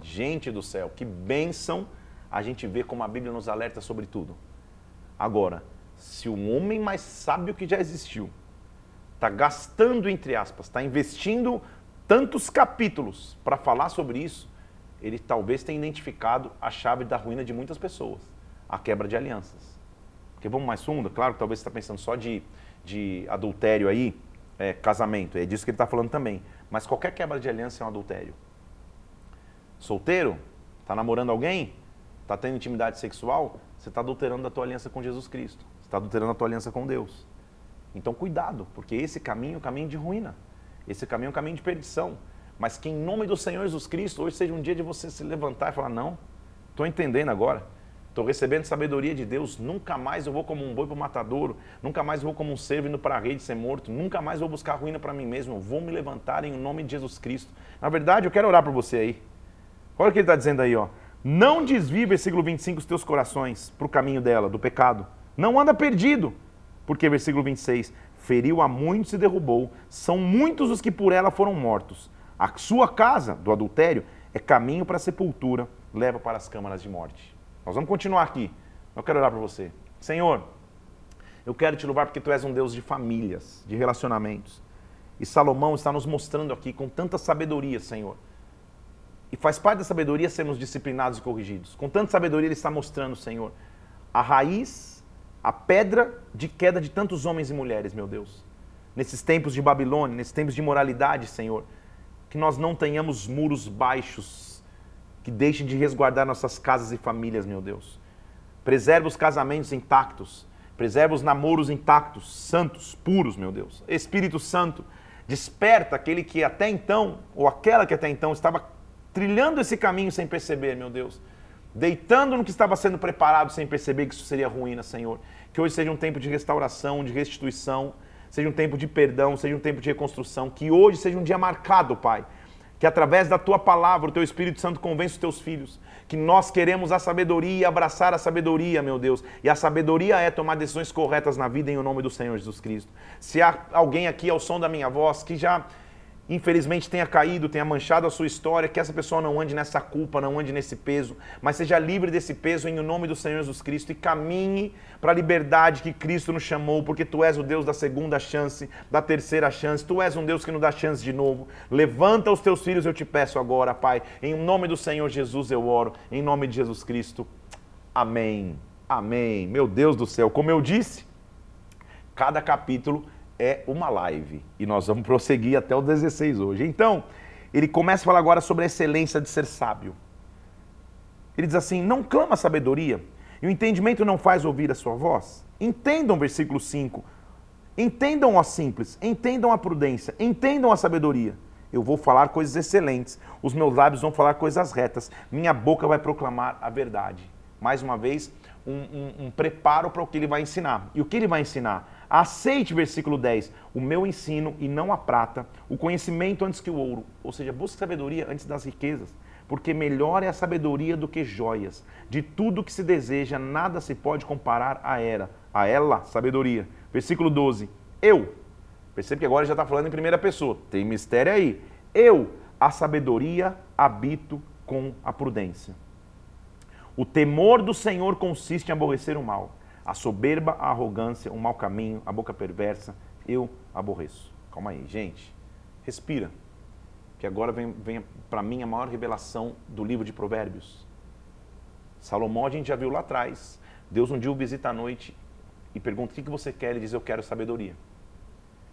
Gente do céu, que bênção a gente vê como a Bíblia nos alerta sobre tudo. Agora, se o homem mais sábio que já existiu está gastando, entre aspas, está investindo tantos capítulos para falar sobre isso, ele talvez tenha identificado a chave da ruína de muitas pessoas, a quebra de alianças. Porque vamos mais fundo? Claro que talvez você está pensando só de de adultério aí, é casamento, é disso que ele está falando também. Mas qualquer quebra de aliança é um adultério. Solteiro? Está namorando alguém? Está tendo intimidade sexual? Você está adulterando a tua aliança com Jesus Cristo. Você está adulterando a tua aliança com Deus. Então cuidado, porque esse caminho é caminho de ruína. Esse caminho é caminho de perdição. Mas que em nome do Senhor Jesus Cristo, hoje seja um dia de você se levantar e falar: não, estou entendendo agora. Estou recebendo sabedoria de Deus. Nunca mais eu vou como um boi para o matadouro. Nunca mais vou como um servo indo para a rede ser morto. Nunca mais vou buscar ruína para mim mesmo. Eu vou me levantar em nome de Jesus Cristo. Na verdade, eu quero orar para você aí. Olha o que ele está dizendo aí, ó. Não desvie, versículo 25, os teus corações para o caminho dela, do pecado. Não anda perdido. Porque, versículo 26, feriu a muitos e derrubou. São muitos os que por ela foram mortos. A sua casa, do adultério, é caminho para a sepultura, leva para as câmaras de morte. Nós vamos continuar aqui. Eu quero orar para você. Senhor, eu quero te louvar porque tu és um Deus de famílias, de relacionamentos. E Salomão está nos mostrando aqui com tanta sabedoria, Senhor. E faz parte da sabedoria sermos disciplinados e corrigidos. Com tanta sabedoria ele está mostrando, Senhor, a raiz, a pedra de queda de tantos homens e mulheres, meu Deus. Nesses tempos de Babilônia, nesses tempos de imoralidade, Senhor, que nós não tenhamos muros baixos que deixem de resguardar nossas casas e famílias, meu Deus. Preserva os casamentos intactos, preserva os namoros intactos, santos, puros, meu Deus. Espírito Santo, desperta aquele que até então, ou aquela que até então estava trilhando esse caminho sem perceber, meu Deus. Deitando no que estava sendo preparado sem perceber que isso seria ruína, Senhor. Que hoje seja um tempo de restauração, de restituição, seja um tempo de perdão, seja um tempo de reconstrução. Que hoje seja um dia marcado, Pai, que através da tua palavra, o teu Espírito Santo convence os teus filhos, que nós queremos a sabedoria e abraçar a sabedoria, meu Deus. E a sabedoria é tomar decisões corretas na vida em nome do Senhor Jesus Cristo. Se há alguém aqui ao som da minha voz que já infelizmente tenha caído, tenha manchado a sua história, que essa pessoa não ande nessa culpa, não ande nesse peso, mas seja livre desse peso em nome do Senhor Jesus Cristo e caminhe para a liberdade que Cristo nos chamou, porque tu és o Deus da segunda chance, da terceira chance, tu és um Deus que nos dá chance de novo. Levanta os teus filhos, eu te peço agora, Pai, em nome do Senhor Jesus eu oro, em nome de Jesus Cristo. Amém. Amém. Meu Deus do céu, como eu disse, cada capítulo é uma live e nós vamos prosseguir até o 16 hoje. Então, ele começa a falar agora sobre a excelência de ser sábio. Ele diz assim: Não clama sabedoria, e o entendimento não faz ouvir a sua voz. Entendam, versículo 5. Entendam a simples, entendam a prudência, entendam a sabedoria. Eu vou falar coisas excelentes, os meus lábios vão falar coisas retas, minha boca vai proclamar a verdade. Mais uma vez, um, um, um preparo para o que ele vai ensinar. E o que ele vai ensinar? Aceite, versículo 10, o meu ensino e não a prata, o conhecimento antes que o ouro. Ou seja, busque sabedoria antes das riquezas, porque melhor é a sabedoria do que joias. De tudo que se deseja, nada se pode comparar a ela, a ela, sabedoria. Versículo 12, eu. Percebe que agora já está falando em primeira pessoa. Tem mistério aí. Eu, a sabedoria, habito com a prudência. O temor do Senhor consiste em aborrecer o mal a soberba, a arrogância, o mau caminho, a boca perversa, eu aborreço. Calma aí, gente. Respira. Que agora vem, vem para mim a maior revelação do livro de Provérbios. Salomão a gente já viu lá atrás. Deus um dia o visita à noite e pergunta: O que você quer? Ele diz: Eu quero sabedoria.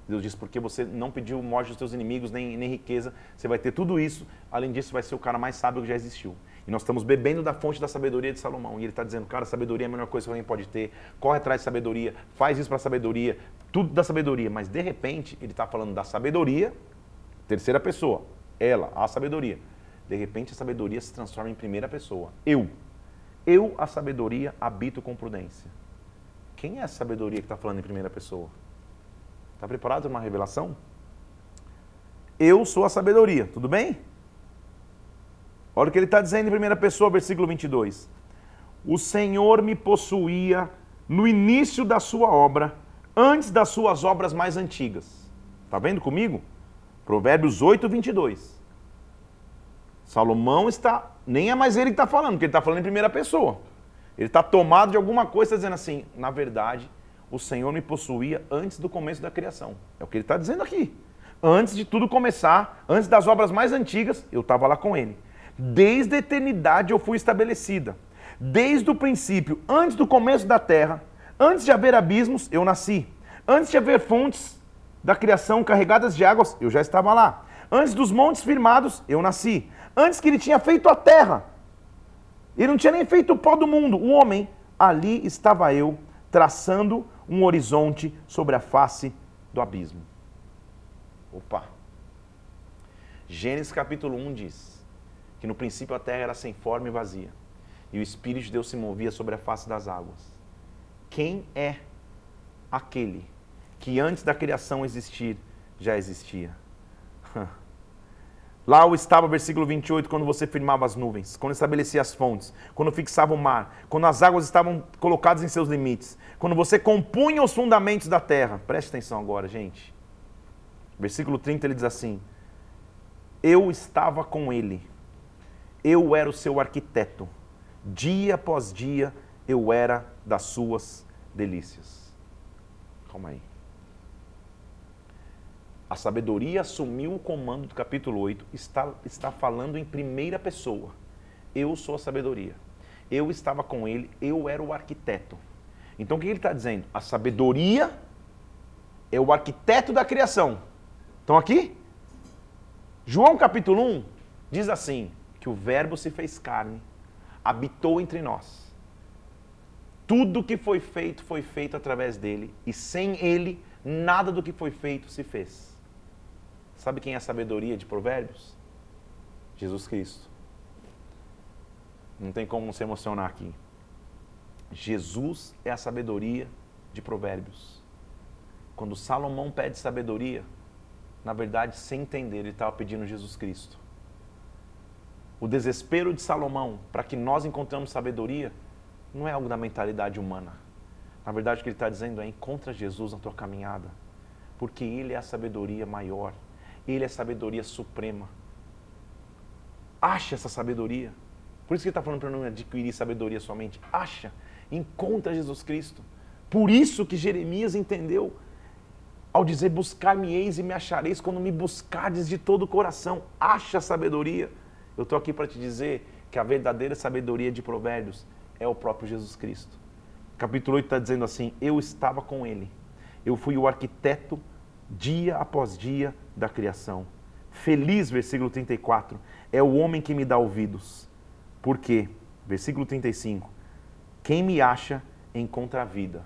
Deus diz: Porque você não pediu morte dos teus inimigos, nem, nem riqueza, você vai ter tudo isso. Além disso, vai ser o cara mais sábio que já existiu. E nós estamos bebendo da fonte da sabedoria de Salomão. E ele está dizendo, cara, sabedoria é a melhor coisa que alguém pode ter. Corre atrás de sabedoria, faz isso para sabedoria, tudo da sabedoria. Mas de repente, ele está falando da sabedoria, terceira pessoa, ela, a sabedoria. De repente, a sabedoria se transforma em primeira pessoa. Eu. Eu, a sabedoria, habito com prudência. Quem é a sabedoria que está falando em primeira pessoa? Está preparado para uma revelação? Eu sou a sabedoria, tudo bem? Olha o que ele está dizendo em primeira pessoa, versículo 22. O Senhor me possuía no início da sua obra, antes das suas obras mais antigas. Está vendo comigo? Provérbios 8, 22. Salomão está, nem é mais ele que está falando, porque ele está falando em primeira pessoa. Ele está tomado de alguma coisa, está dizendo assim: na verdade, o Senhor me possuía antes do começo da criação. É o que ele está dizendo aqui. Antes de tudo começar, antes das obras mais antigas, eu estava lá com ele. Desde a eternidade eu fui estabelecida. Desde o princípio, antes do começo da terra, antes de haver abismos, eu nasci. Antes de haver fontes da criação carregadas de águas, eu já estava lá. Antes dos montes firmados, eu nasci. Antes que ele tinha feito a terra, ele não tinha nem feito o pó do mundo, o homem, ali estava eu, traçando um horizonte sobre a face do abismo. Opa! Gênesis capítulo 1 diz que no princípio a terra era sem forma e vazia, e o Espírito de Deus se movia sobre a face das águas. Quem é aquele que antes da criação existir já existia? Lá estava o versículo 28, quando você firmava as nuvens, quando estabelecia as fontes, quando fixava o mar, quando as águas estavam colocadas em seus limites, quando você compunha os fundamentos da terra. Preste atenção agora, gente. Versículo 30 ele diz assim: Eu estava com ele, eu era o seu arquiteto, dia após dia eu era das suas delícias. Calma aí. A sabedoria assumiu o comando do capítulo 8, está, está falando em primeira pessoa. Eu sou a sabedoria. Eu estava com ele, eu era o arquiteto. Então o que ele está dizendo? A sabedoria é o arquiteto da criação. Estão aqui? João capítulo 1 diz assim: que o Verbo se fez carne, habitou entre nós. Tudo que foi feito foi feito através dele, e sem ele, nada do que foi feito se fez. Sabe quem é a sabedoria de Provérbios? Jesus Cristo. Não tem como se emocionar aqui. Jesus é a sabedoria de Provérbios. Quando Salomão pede sabedoria, na verdade, sem entender, ele estava pedindo Jesus Cristo. O desespero de Salomão para que nós encontramos sabedoria não é algo da mentalidade humana. Na verdade, o que ele está dizendo é: encontra Jesus na tua caminhada, porque Ele é a sabedoria maior. Ele é sabedoria suprema. Acha essa sabedoria. Por isso que ele está falando para não adquirir sabedoria somente. Acha, encontra Jesus Cristo. Por isso que Jeremias entendeu ao dizer: Buscar-me-eis e me achareis quando me buscardes de todo o coração. Acha sabedoria. Eu estou aqui para te dizer que a verdadeira sabedoria de Provérbios é o próprio Jesus Cristo. Capítulo 8 está dizendo assim: Eu estava com ele. Eu fui o arquiteto dia após dia da criação. Feliz, versículo 34, é o homem que me dá ouvidos. Por quê? Versículo 35. Quem me acha encontra a vida.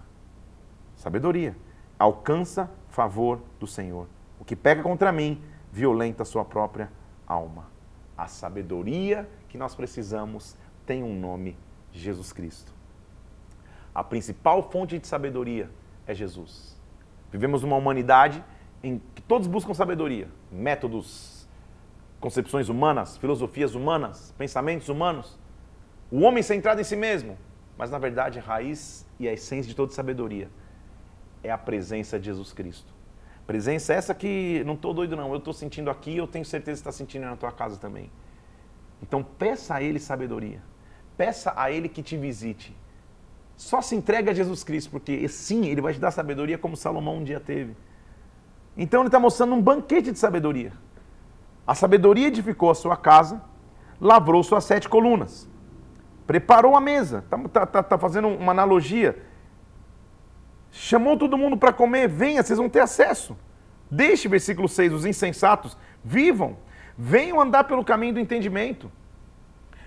Sabedoria. Alcança favor do Senhor. O que peca contra mim, violenta a sua própria alma. A sabedoria que nós precisamos tem um nome: Jesus Cristo. A principal fonte de sabedoria é Jesus. Vivemos numa humanidade em que todos buscam sabedoria, métodos, concepções humanas, filosofias humanas, pensamentos humanos. O homem centrado em si mesmo, mas na verdade a raiz e a essência de toda sabedoria é a presença de Jesus Cristo. Presença essa que não estou doido não, eu estou sentindo aqui, eu tenho certeza que está sentindo na tua casa também. Então peça a Ele sabedoria, peça a Ele que te visite. Só se entrega a Jesus Cristo, porque sim, Ele vai te dar sabedoria como Salomão um dia teve. Então ele está mostrando um banquete de sabedoria. A sabedoria edificou a sua casa, lavrou suas sete colunas, preparou a mesa. Está tá, tá, tá fazendo uma analogia. Chamou todo mundo para comer, venha, vocês vão ter acesso. Deixe, versículo 6, os insensatos vivam, venham andar pelo caminho do entendimento.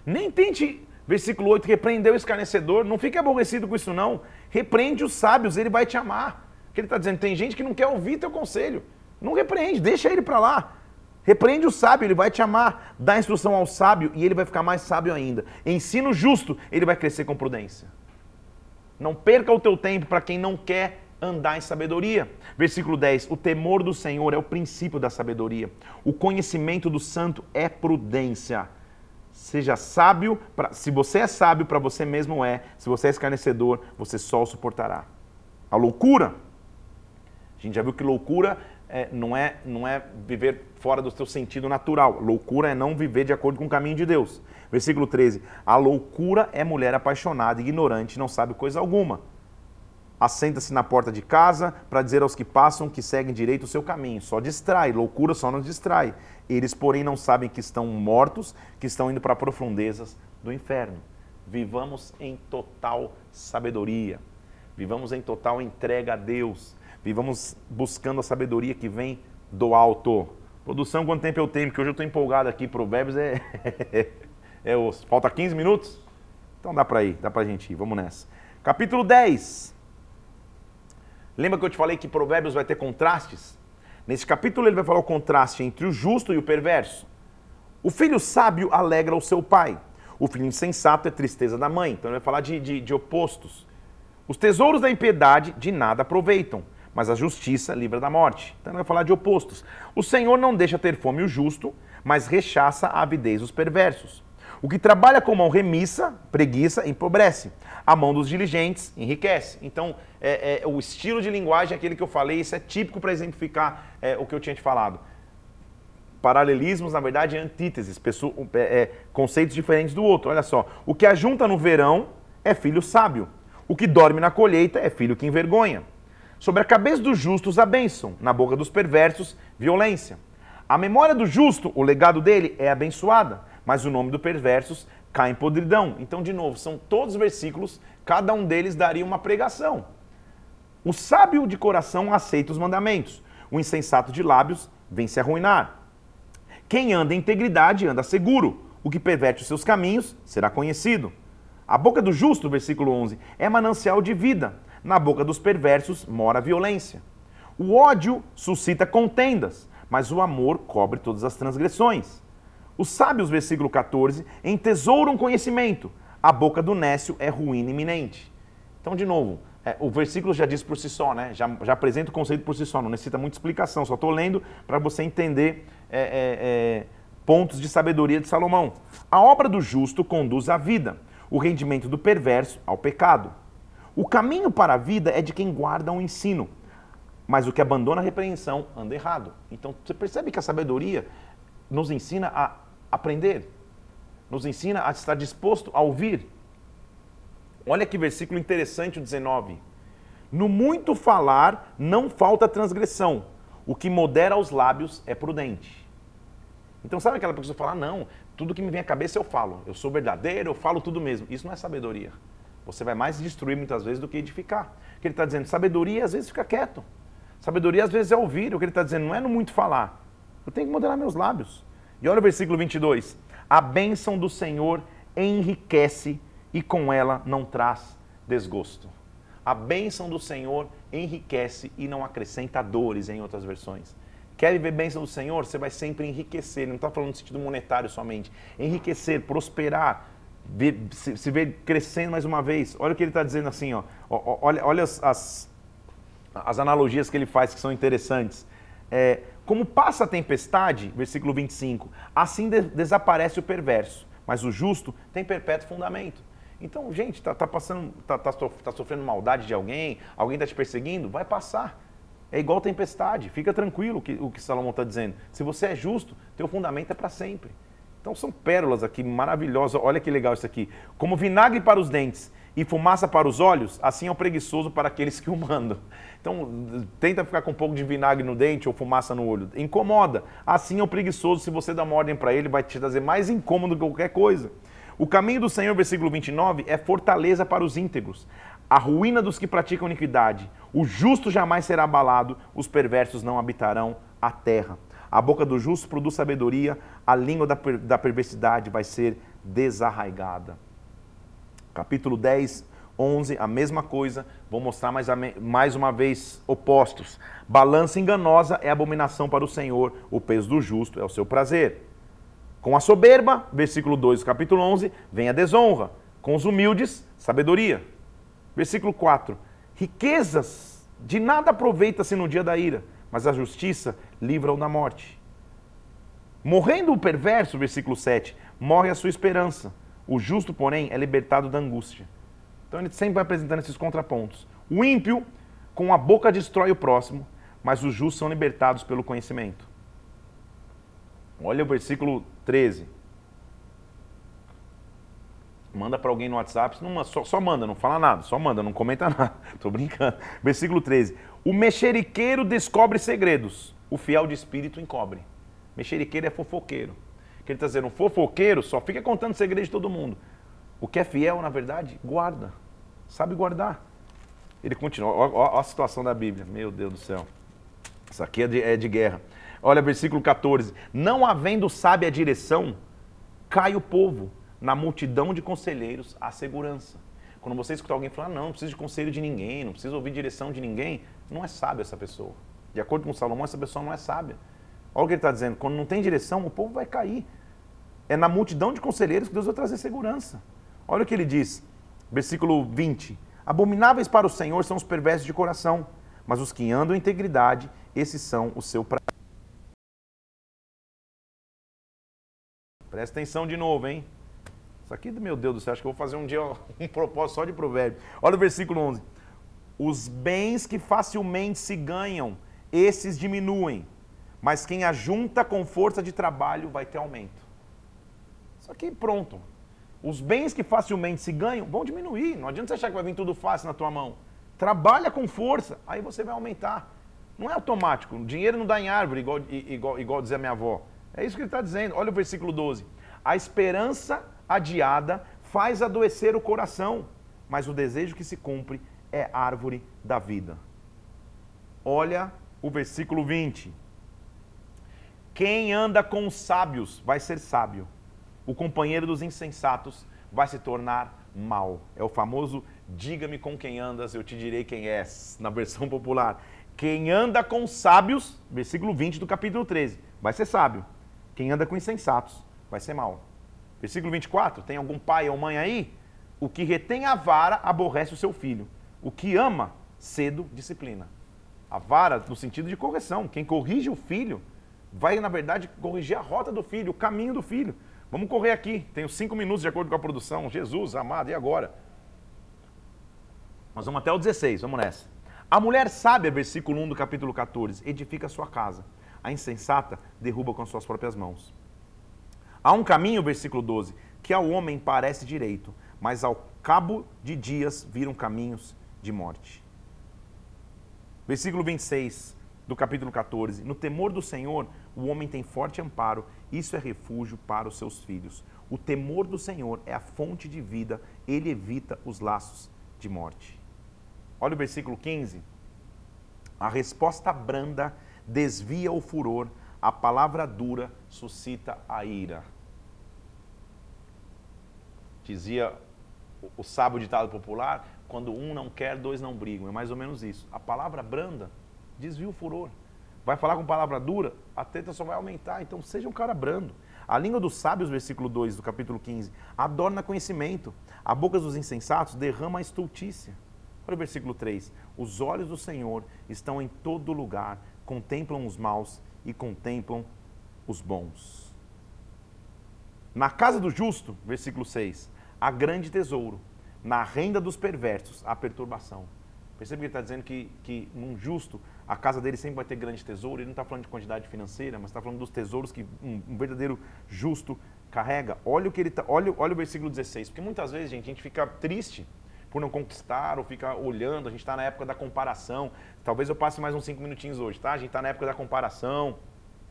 Nem tente, versículo 8, repreender o escarnecedor, não fique aborrecido com isso não. Repreende os sábios, ele vai te amar que ele está dizendo, tem gente que não quer ouvir teu conselho. Não repreende, deixa ele para lá. Repreende o sábio, ele vai te amar. Dá instrução ao sábio e ele vai ficar mais sábio ainda. Ensino justo, ele vai crescer com prudência. Não perca o teu tempo para quem não quer andar em sabedoria. Versículo 10: O temor do Senhor é o princípio da sabedoria. O conhecimento do santo é prudência. Seja sábio, pra, se você é sábio, para você mesmo é. Se você é escarnecedor, você só o suportará. A loucura a gente já viu que loucura é, não, é, não é viver fora do seu sentido natural. Loucura é não viver de acordo com o caminho de Deus. Versículo 13. A loucura é mulher apaixonada, ignorante, não sabe coisa alguma. Assenta-se na porta de casa para dizer aos que passam que seguem direito o seu caminho. Só distrai, loucura só nos distrai. Eles, porém, não sabem que estão mortos, que estão indo para profundezas do inferno. Vivamos em total sabedoria. Vivamos em total entrega a Deus Vivamos buscando a sabedoria que vem do alto. Produção, quanto tempo eu tenho? Porque hoje eu estou empolgado aqui. Provérbios é. é osso. Falta 15 minutos? Então dá para ir, dá para a gente ir. Vamos nessa. Capítulo 10. Lembra que eu te falei que Provérbios vai ter contrastes? Nesse capítulo ele vai falar o contraste entre o justo e o perverso. O filho sábio alegra o seu pai. O filho insensato é tristeza da mãe. Então ele vai falar de, de, de opostos. Os tesouros da impiedade de nada aproveitam, mas a justiça livra da morte. Então ele vai falar de opostos. O Senhor não deixa ter fome o justo, mas rechaça a avidez dos perversos. O que trabalha com mão remissa, preguiça, empobrece. A mão dos diligentes enriquece. Então, é, é, o estilo de linguagem é aquele que eu falei, isso é típico para exemplificar é, o que eu tinha te falado. Paralelismos, na verdade, é antíteses, pessoa, é, é, conceitos diferentes do outro. Olha só, o que ajunta no verão é filho sábio. O que dorme na colheita é filho que envergonha. Sobre a cabeça dos justos, a bênção. Na boca dos perversos, violência. A memória do justo, o legado dele, é abençoada mas o nome do perversos cai em podridão. Então, de novo, são todos versículos, cada um deles daria uma pregação. O sábio de coração aceita os mandamentos, o insensato de lábios vem se arruinar. Quem anda em integridade anda seguro, o que perverte os seus caminhos será conhecido. A boca do justo, versículo 11, é manancial de vida, na boca dos perversos mora a violência. O ódio suscita contendas, mas o amor cobre todas as transgressões. Os sábios, versículo 14, entesouram conhecimento. A boca do nécio é ruína iminente. Então, de novo, é, o versículo já diz por si só, né? Já, já apresenta o conceito por si só, não necessita muita explicação. Só estou lendo para você entender é, é, é, pontos de sabedoria de Salomão. A obra do justo conduz à vida, o rendimento do perverso ao pecado. O caminho para a vida é de quem guarda o um ensino, mas o que abandona a repreensão anda errado. Então, você percebe que a sabedoria nos ensina a aprender, nos ensina a estar disposto a ouvir. Olha que versículo interessante, o 19. No muito falar não falta transgressão, o que modera os lábios é prudente. Então, sabe aquela pessoa que fala, ah, não, tudo que me vem à cabeça eu falo, eu sou verdadeiro, eu falo tudo mesmo. Isso não é sabedoria. Você vai mais destruir muitas vezes do que edificar. O que ele está dizendo, sabedoria às vezes fica quieto. Sabedoria às vezes é ouvir. O que ele está dizendo não é no muito falar. Eu tenho que moderar meus lábios. E olha o versículo 22. A bênção do Senhor enriquece e com ela não traz desgosto. A bênção do Senhor enriquece e não acrescenta dores, em outras versões. Quer viver bênção do Senhor? Você vai sempre enriquecer. Ele não está falando no sentido monetário somente. Enriquecer, prosperar, ver, se, se, ver crescendo mais uma vez. Olha o que ele está dizendo assim, ó. Olha, olha as, as, as analogias que ele faz que são interessantes. É, como passa a tempestade, versículo 25, assim de desaparece o perverso, mas o justo tem perpétuo fundamento. Então, gente, está tá passando, tá, tá, tá, sofrendo maldade de alguém, alguém está te perseguindo, vai passar. É igual tempestade, fica tranquilo que, o que Salomão está dizendo. Se você é justo, teu fundamento é para sempre. Então são pérolas aqui maravilhosas. Olha que legal isso aqui. Como vinagre para os dentes e fumaça para os olhos, assim é o preguiçoso para aqueles que o mandam. Então, tenta ficar com um pouco de vinagre no dente ou fumaça no olho. Incomoda. Assim é o preguiçoso, se você dá uma ordem para ele, vai te trazer mais incômodo que qualquer coisa. O caminho do Senhor, versículo 29, é fortaleza para os íntegros, a ruína dos que praticam iniquidade. O justo jamais será abalado, os perversos não habitarão a terra. A boca do justo produz sabedoria, a língua da, da perversidade vai ser desarraigada. Capítulo 10, 11, a mesma coisa. Vou mostrar mais, mais uma vez opostos. Balança enganosa é abominação para o Senhor, o peso do justo é o seu prazer. Com a soberba, versículo 2 do capítulo 11, vem a desonra. Com os humildes, sabedoria. Versículo 4. Riquezas de nada aproveita-se no dia da ira, mas a justiça livra-o da morte. Morrendo o perverso, versículo 7, morre a sua esperança. O justo, porém, é libertado da angústia. Então ele sempre vai apresentando esses contrapontos. O ímpio, com a boca destrói o próximo, mas os justos são libertados pelo conhecimento. Olha o versículo 13. Manda para alguém no WhatsApp, não, só, só, manda, não fala nada, só manda, não comenta nada. Estou brincando. Versículo 13. O mexeriqueiro descobre segredos, o fiel de espírito encobre. Mexeriqueiro é fofoqueiro que ele está dizendo, um fofoqueiro só fica contando segredo de todo mundo. O que é fiel, na verdade, guarda. Sabe guardar. Ele continua, olha a situação da Bíblia, meu Deus do céu. Isso aqui é de, é de guerra. Olha, versículo 14: Não havendo sábia direção, cai o povo, na multidão de conselheiros, a segurança. Quando você escutar alguém falar, não, não preciso de conselho de ninguém, não preciso ouvir direção de ninguém, não é sábio essa pessoa. De acordo com Salomão, essa pessoa não é sábia. Olha o que ele está dizendo: quando não tem direção, o povo vai cair. É na multidão de conselheiros que Deus vai trazer segurança. Olha o que ele diz, versículo 20: Abomináveis para o Senhor são os perversos de coração, mas os que andam em integridade, esses são o seu prazer. Presta atenção de novo, hein? Isso aqui, meu Deus do céu, acho que eu vou fazer um dia um propósito só de provérbio. Olha o versículo 11. Os bens que facilmente se ganham, esses diminuem, mas quem ajunta com força de trabalho vai ter aumento. Isso aqui pronto. Os bens que facilmente se ganham vão diminuir. Não adianta você achar que vai vir tudo fácil na tua mão. Trabalha com força, aí você vai aumentar. Não é automático. O dinheiro não dá em árvore, igual, igual, igual dizia minha avó. É isso que ele está dizendo. Olha o versículo 12. A esperança adiada faz adoecer o coração, mas o desejo que se cumpre é árvore da vida. Olha o versículo 20. Quem anda com os sábios vai ser sábio. O companheiro dos insensatos vai se tornar mal. É o famoso diga-me com quem andas, eu te direi quem és, na versão popular. Quem anda com sábios, versículo 20 do capítulo 13, vai ser sábio. Quem anda com insensatos vai ser mal. Versículo 24: tem algum pai ou mãe aí? O que retém a vara aborrece o seu filho. O que ama, cedo disciplina. A vara no sentido de correção. Quem corrige o filho vai, na verdade, corrigir a rota do filho, o caminho do filho. Vamos correr aqui. Tenho cinco minutos de acordo com a produção. Jesus, amado, e agora? Nós vamos até o 16, vamos nessa. A mulher sábia, versículo 1 do capítulo 14, edifica a sua casa a insensata derruba com as suas próprias mãos. Há um caminho, versículo 12, que ao homem parece direito, mas ao cabo de dias viram caminhos de morte. Versículo 26 do capítulo 14: No temor do Senhor, o homem tem forte amparo, isso é refúgio para os seus filhos. O temor do Senhor é a fonte de vida, ele evita os laços de morte. Olha o versículo 15. A resposta branda desvia o furor, a palavra dura suscita a ira. Dizia o sábio ditado popular: quando um não quer, dois não brigam. É mais ou menos isso. A palavra branda desvia o furor. Vai falar com palavra dura, a treta só vai aumentar. Então seja um cara brando. A língua dos sábios, versículo 2 do capítulo 15, adorna conhecimento. A boca dos insensatos derrama a estultícia. Olha o versículo 3. Os olhos do Senhor estão em todo lugar, contemplam os maus e contemplam os bons. Na casa do justo, versículo 6, há grande tesouro, na renda dos perversos, há perturbação. Percebe que ele está dizendo que, que num justo, a casa dele sempre vai ter grande tesouro. Ele não está falando de quantidade financeira, mas está falando dos tesouros que um, um, verdadeiro justo carrega. Olha o que ele tá, olha, olha o versículo 16, porque muitas vezes, gente, a gente fica triste por não conquistar ou ficar olhando. A gente está na época da comparação. Talvez eu passe mais uns cinco minutinhos hoje, tá? A gente está na época da comparação.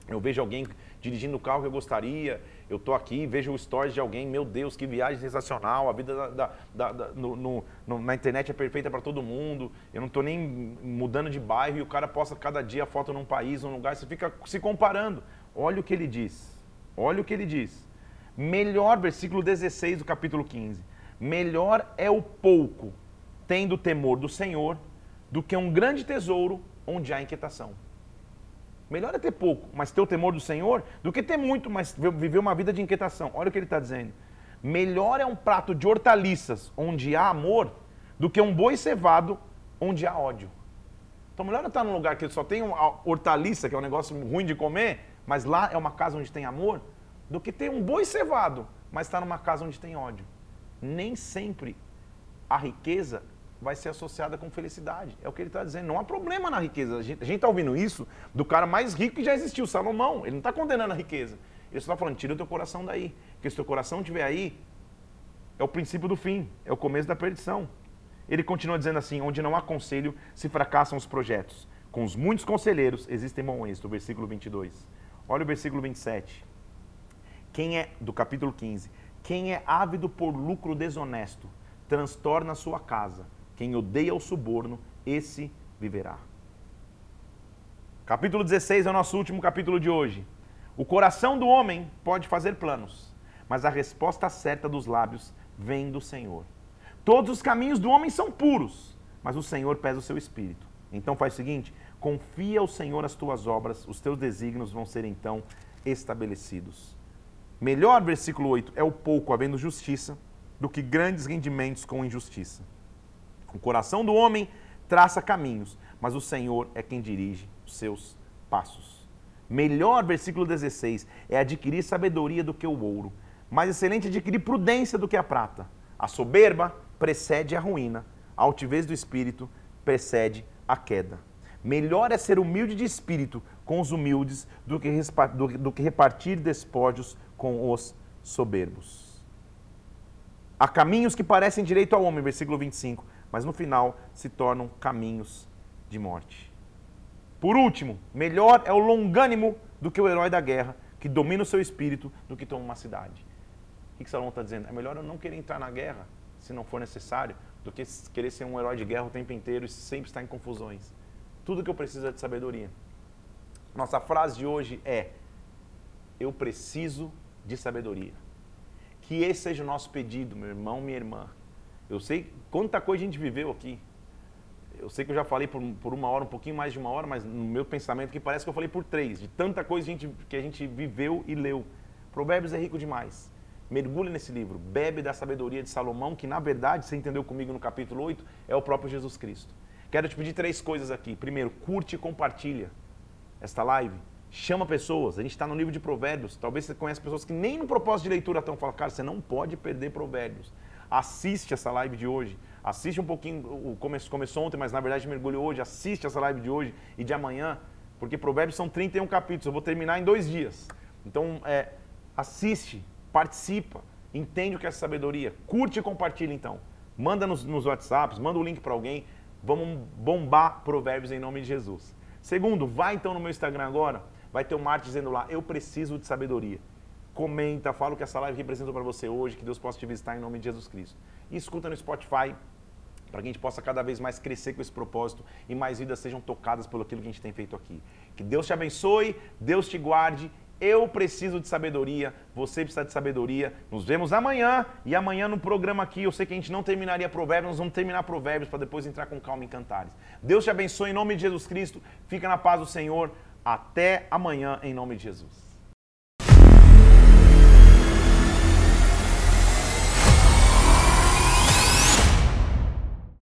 Eu vejo alguém dirigindo o carro que eu gostaria, eu estou aqui, vejo o stories de alguém, meu Deus, que viagem sensacional, a vida da, da, da, no, no, no, na internet é perfeita para todo mundo, eu não estou nem mudando de bairro e o cara posta cada dia foto num país, num lugar, você fica se comparando. Olha o que ele diz, olha o que ele diz. Melhor, versículo 16 do capítulo 15. Melhor é o pouco, tendo temor do Senhor, do que um grande tesouro onde há inquietação. Melhor é ter pouco, mas ter o temor do Senhor, do que ter muito, mas viver uma vida de inquietação. Olha o que ele está dizendo. Melhor é um prato de hortaliças onde há amor, do que um boi cevado onde há ódio. Então, melhor é estar num lugar que só tem hortaliça, que é um negócio ruim de comer, mas lá é uma casa onde tem amor, do que ter um boi cevado, mas estar numa casa onde tem ódio nem sempre a riqueza vai ser associada com felicidade. É o que ele está dizendo. Não há problema na riqueza. A gente está ouvindo isso do cara mais rico que já existiu, Salomão. Ele não está condenando a riqueza. Ele só está falando, tira o teu coração daí. Porque se o teu coração estiver aí, é o princípio do fim, é o começo da perdição. Ele continua dizendo assim: onde não há conselho, se fracassam os projetos. Com os muitos conselheiros existem bom êxito. Versículo 22. Olha o versículo 27. Quem é, do capítulo 15, quem é ávido por lucro desonesto transtorna sua casa. Quem odeia o suborno, esse viverá. Capítulo 16 é o nosso último capítulo de hoje. O coração do homem pode fazer planos, mas a resposta certa dos lábios vem do Senhor. Todos os caminhos do homem são puros, mas o Senhor pesa o seu espírito. Então faz o seguinte: confia ao Senhor as tuas obras, os teus desígnios vão ser então estabelecidos. Melhor, versículo 8, é o pouco havendo justiça do que grandes rendimentos com injustiça. O coração do homem traça caminhos, mas o Senhor é quem dirige os seus passos. Melhor, versículo 16, é adquirir sabedoria do que o ouro. Mais excelente é adquirir prudência do que a prata. A soberba precede a ruína. A altivez do espírito precede a queda. Melhor é ser humilde de espírito com os humildes do que, do, que repartir despojos com os soberbos. Há caminhos que parecem direito ao homem, versículo 25, mas no final se tornam caminhos de morte. Por último, melhor é o longânimo do que o herói da guerra, que domina o seu espírito, do que toma uma cidade. O que Salomão está dizendo? É melhor eu não querer entrar na guerra, se não for necessário, do que querer ser um herói de guerra o tempo inteiro e sempre estar em confusões. Tudo que eu preciso é de sabedoria. Nossa frase de hoje é: Eu preciso de sabedoria. Que esse seja o nosso pedido, meu irmão, minha irmã. Eu sei quanta coisa a gente viveu aqui eu sei que eu já falei por, por, uma hora, um pouquinho mais de uma hora, mas no meu pensamento que parece que eu falei por três, de tanta coisa que a gente, que a gente viveu e leu. Provérbios é rico demais. Mergulhe nesse livro, bebe da sabedoria de Salomão, que na verdade, você entendeu comigo no capítulo 8, é o próprio Jesus Cristo. Quero te pedir três coisas aqui. Primeiro, curte e compartilha esta live. Chama pessoas. A gente está no livro de Provérbios. Talvez você conheça pessoas que nem no propósito de leitura estão falando, cara, você não pode perder Provérbios. Assiste essa live de hoje. Assiste um pouquinho, o começo, começou ontem, mas na verdade mergulhou hoje. Assiste essa live de hoje e de amanhã, porque Provérbios são 31 capítulos. Eu vou terminar em dois dias. Então, é, assiste, participa, entende o que é sabedoria. Curte e compartilha então. Manda nos, nos WhatsApps, manda o link para alguém. Vamos bombar Provérbios em nome de Jesus. Segundo, vai então no meu Instagram agora. Vai ter um Marte dizendo lá: Eu preciso de sabedoria comenta, fala o que essa live representa para você hoje, que Deus possa te visitar em nome de Jesus Cristo. E escuta no Spotify, para que a gente possa cada vez mais crescer com esse propósito e mais vidas sejam tocadas pelo aquilo que a gente tem feito aqui. Que Deus te abençoe, Deus te guarde. Eu preciso de sabedoria, você precisa de sabedoria. Nos vemos amanhã e amanhã no programa aqui. Eu sei que a gente não terminaria Provérbios, nós vamos terminar Provérbios para depois entrar com calma em Cantares. Deus te abençoe em nome de Jesus Cristo. Fica na paz do Senhor. Até amanhã em nome de Jesus.